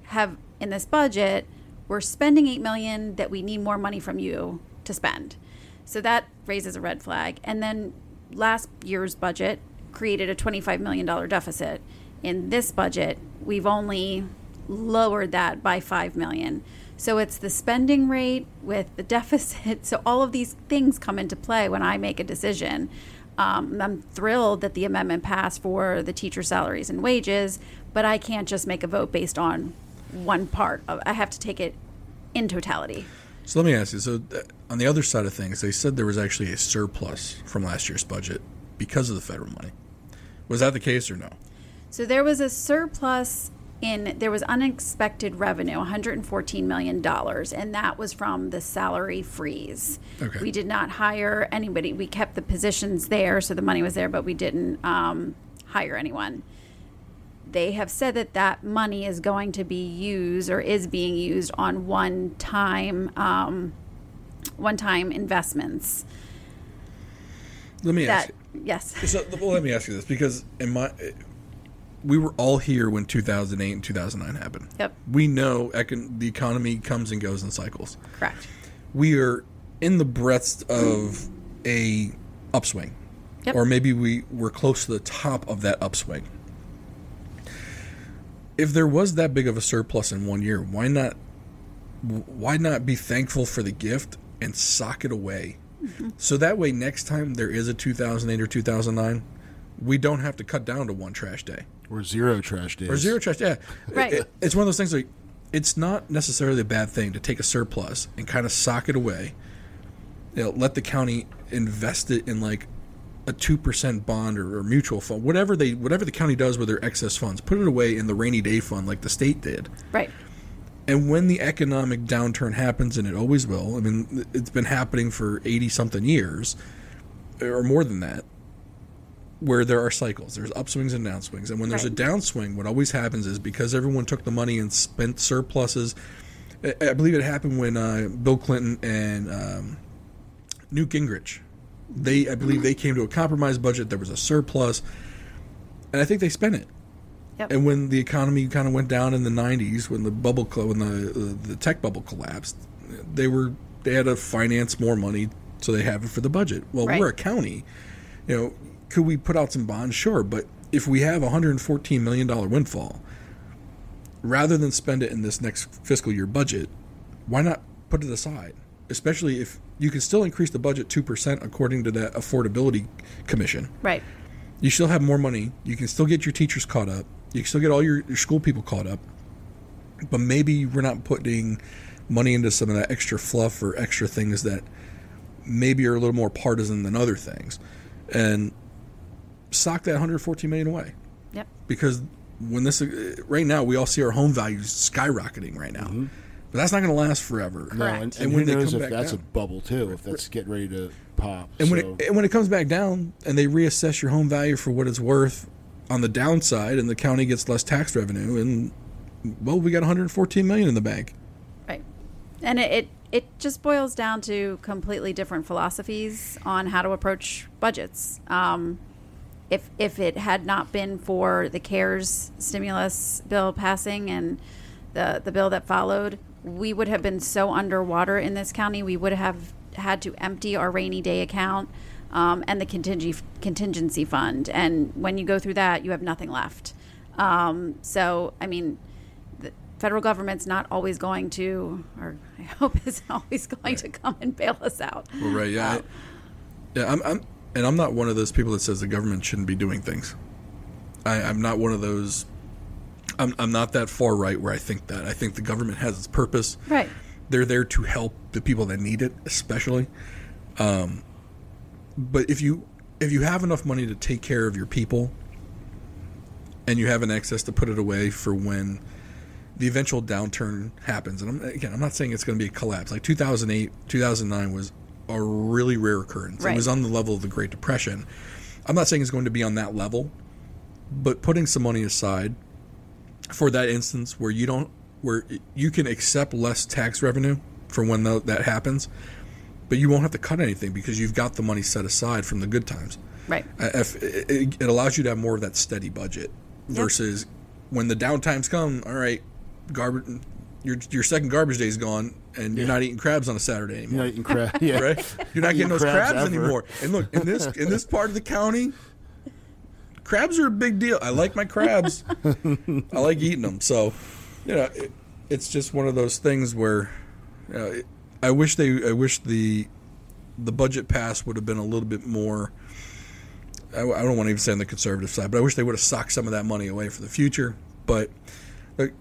have in this budget we're spending 8 million that we need more money from you to spend. So that raises a red flag. And then last year's budget created a 25 million dollar deficit. In this budget we've only lowered that by 5 million. So it's the spending rate with the (laughs) deficit. So all of these things come into play when i make a decision. Um, I'm thrilled that the amendment passed for the teacher salaries and wages, but I can't just make a vote based on one part. Of, I have to take it in totality. So let me ask you. So uh, on the other side of things, they said there was actually a surplus from last year's budget because of the federal money. Was that the case or no? So there was a surplus in there was unexpected revenue, 114 million dollars, and that was from the salary freeze. Okay. We did not hire anybody. We kept the positions there, so the money was there, but we didn't um, hire anyone. They have said that that money is going to be used or is being used on one time um, one time investments. Let me ask you. yes, So, well, let me ask you this because in my, we were all here when 2008 and 2009 happened. Yep. We know econ- the economy comes and goes in cycles. correct. We are in the breadth of a upswing, Yep. or maybe we we're close to the top of that upswing. If there was that big of a surplus in one year, why not? Why not be thankful for the gift and sock it away? Mm-hmm. So that way, next time there is a 2008 or 2009, we don't have to cut down to one trash day Or zero trash days. or zero trash. Yeah, (laughs) Right. It- it's one of those things like it's not necessarily a bad thing to take a surplus and kind of sock it away. You know, let the county invest it in like a two percent bond or, or mutual fund, whatever they whatever the county does with their excess funds. Put it away in the rainy day fund like the state did. Right. And when the economic downturn happens, and it always will, I mean, it's been happening for 80 something years, or more than that, where there are cycles. There's upswings and downswings. And when there's a downswing, what always happens is because everyone took the money and spent surpluses. I I believe it happened when uh, Bill Clinton and um, Newt Gingrich, they, I believe they came to a compromise budget. There was a surplus, and I think they spent it. Yep. And when the economy kind of went down in the '90s, when the bubble, when the uh, the tech bubble collapsed, they were they had to finance more money, so they have it for the budget. Well, Right. we're a county, you know. Could we put out some bonds? Sure, but if we have a 114 million dollar windfall, rather than spend it in this next fiscal year budget, why not put it aside? Especially if you can still increase the budget two percent according to that affordability commission Right. you still have more money. You can still get your teachers caught up. You can still get all your, your school people caught up. But maybe we're not putting money into some of that extra fluff or extra things that maybe are a little more partisan than other things. And sock that 114 million away. Yep. Because when this uh, right now we all see our home values skyrocketing right now. Mm-hmm. But that's not going to last forever. No, Correct. and, And and when who they knows come if back that's down. a bubble too? If that's getting ready to pop. And when it and when it comes back down and they reassess your home value for what it's worth on the downside and the county gets less tax revenue and well we got 114 million in the bank. Right. And it, it it just boils down to completely different philosophies on how to approach budgets. Um, if if it had not been for the CARES stimulus bill passing and the the bill that followed, we would have been so underwater in this county. We would have had to empty our rainy day account um, and the contingency contingency fund. And when you go through that, you have nothing left. Um, so, I mean, the federal government's not always going to, or I (laughs) hope is always going to come and bail us out. Well, right, yeah. I- yeah, I'm, I'm and I'm not one of those people that says the government shouldn't be doing things. I, I'm not one of those I'm, I'm not that far right where I think that. I think the government has its purpose. Right. They're there to help the people that need it, especially. Um, but if you if you have enough money to take care of your people, and you have an excess to put it away for when the eventual downturn happens, and I'm, again, I'm not saying it's going to be a collapse. Like 2008, 2009 was a really rare occurrence. Right. It was on the level of the Great Depression. I'm not saying it's going to be on that level, but putting some money aside for that instance where you don't where you can accept less tax revenue for when tho- that happens, but you won't have to cut anything because you've got the money set aside from the good times. Right. If it, it allows you to have more of that steady budget versus when the downtimes come. All right, garbage. Your your second garbage day is gone, and you're not eating crabs on a Saturday You're anymore. not eating crab. (laughs) Yeah. Right? You're not getting those crabs crabs, anymore. And look, in this in this part of the county, crabs are a big deal. I like my crabs. (laughs) I like eating them. So, you know, it, it's just one of those things where you know, it- I wish they I wish the the budget pass would have been a little bit more I, I don't want to even say on the conservative side, but I wish they would have socked some of that money away for the future. But look,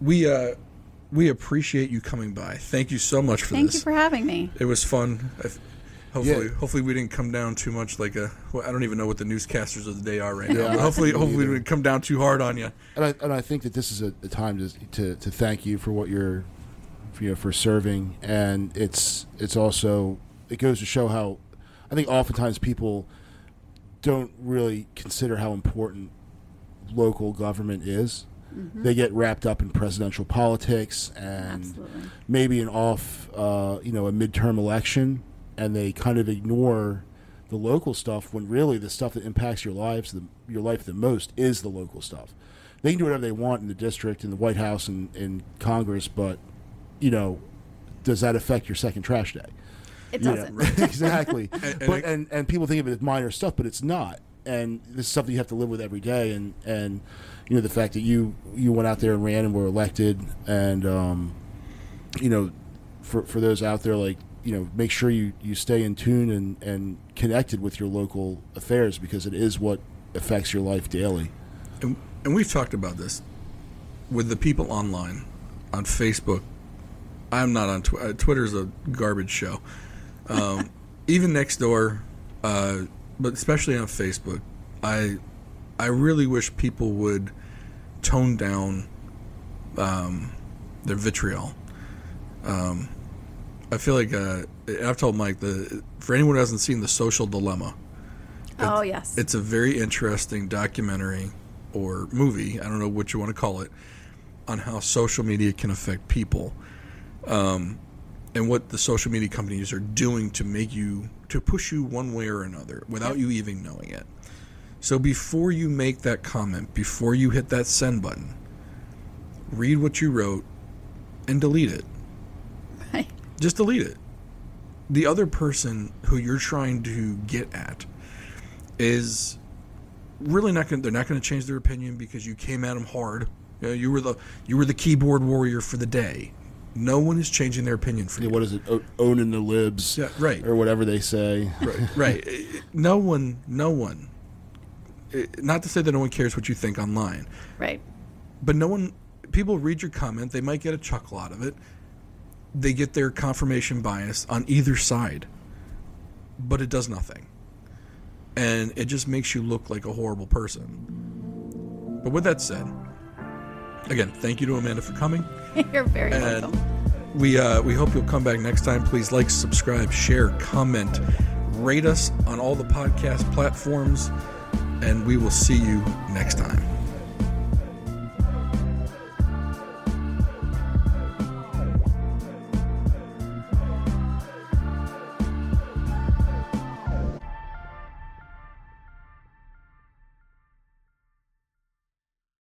we uh, we appreciate you coming by. Thank you so much for Thank this. you for having me. It was fun. I, hopefully, Yeah. hopefully we didn't come down too much like a. Well, I don't even know what the newscasters of the day are right now. Yeah, But I hopefully, don't know hopefully we didn't come down too hard on you. And I, and I think that this is a, a time to, to to thank you for what you're, for, you know, for serving, and it's it's also it goes to show how, I think oftentimes people don't really consider how important local government is. Mm-hmm. They get wrapped up in presidential politics and Absolutely. maybe an off, uh, you know, a midterm election, and they kind of ignore the local stuff when really the stuff that impacts your lives, the, your life the most, is the local stuff. They can do whatever they want in the district, in the White House, and in Congress, but you know, does that affect your second trash day? It You doesn't. right, (laughs) exactly. (laughs) And- and but and and people think of it as minor stuff, but it's not. And this is something you have to live with every day. And and you know the fact that you you went out there and ran and were elected, and um, you know, for for those out there, like you know, make sure you you stay in tune and and connected with your local affairs because it is what affects your life daily. and, and we've talked about this with the people online on Facebook. I'm not on Twitter. Twitter's a garbage show. Um, (laughs) even Nextdoor, uh, but especially on Facebook, I I really wish people would tone down um, their vitriol. Um, I feel like uh, I've told Mike the for anyone who hasn't seen the Social Dilemma, oh yes. it's a very interesting documentary or movie. I don't know what you want to call it on how social media can affect people, um, and what the social media companies are doing to make you to push you one way or another without you even knowing it. So before you make that comment, before you hit that send button, read what you wrote and delete it. Right. Just delete it. The other person who you're trying to get at is really not going. They're not going to change their opinion because you came at them hard. You, know, you were the you were the keyboard warrior for the day. No one is changing their opinion for Yeah, you. what is it? O- owning the libs, Yeah, right. or whatever they say. right, right. (laughs) No one, no one. eh, Not to say that no one cares what you think online, right. but no one. People read your comment. They might get a chuckle out of it. They get their confirmation bias on either side, but it does nothing, and it just makes you look like a horrible person. But with that said, again, thank you to Amanda for coming. (laughs) You're very And welcome. we uh, we hope you'll come back next time. Please like, subscribe, share, comment, rate us on all the podcast platforms, and we will see you next time.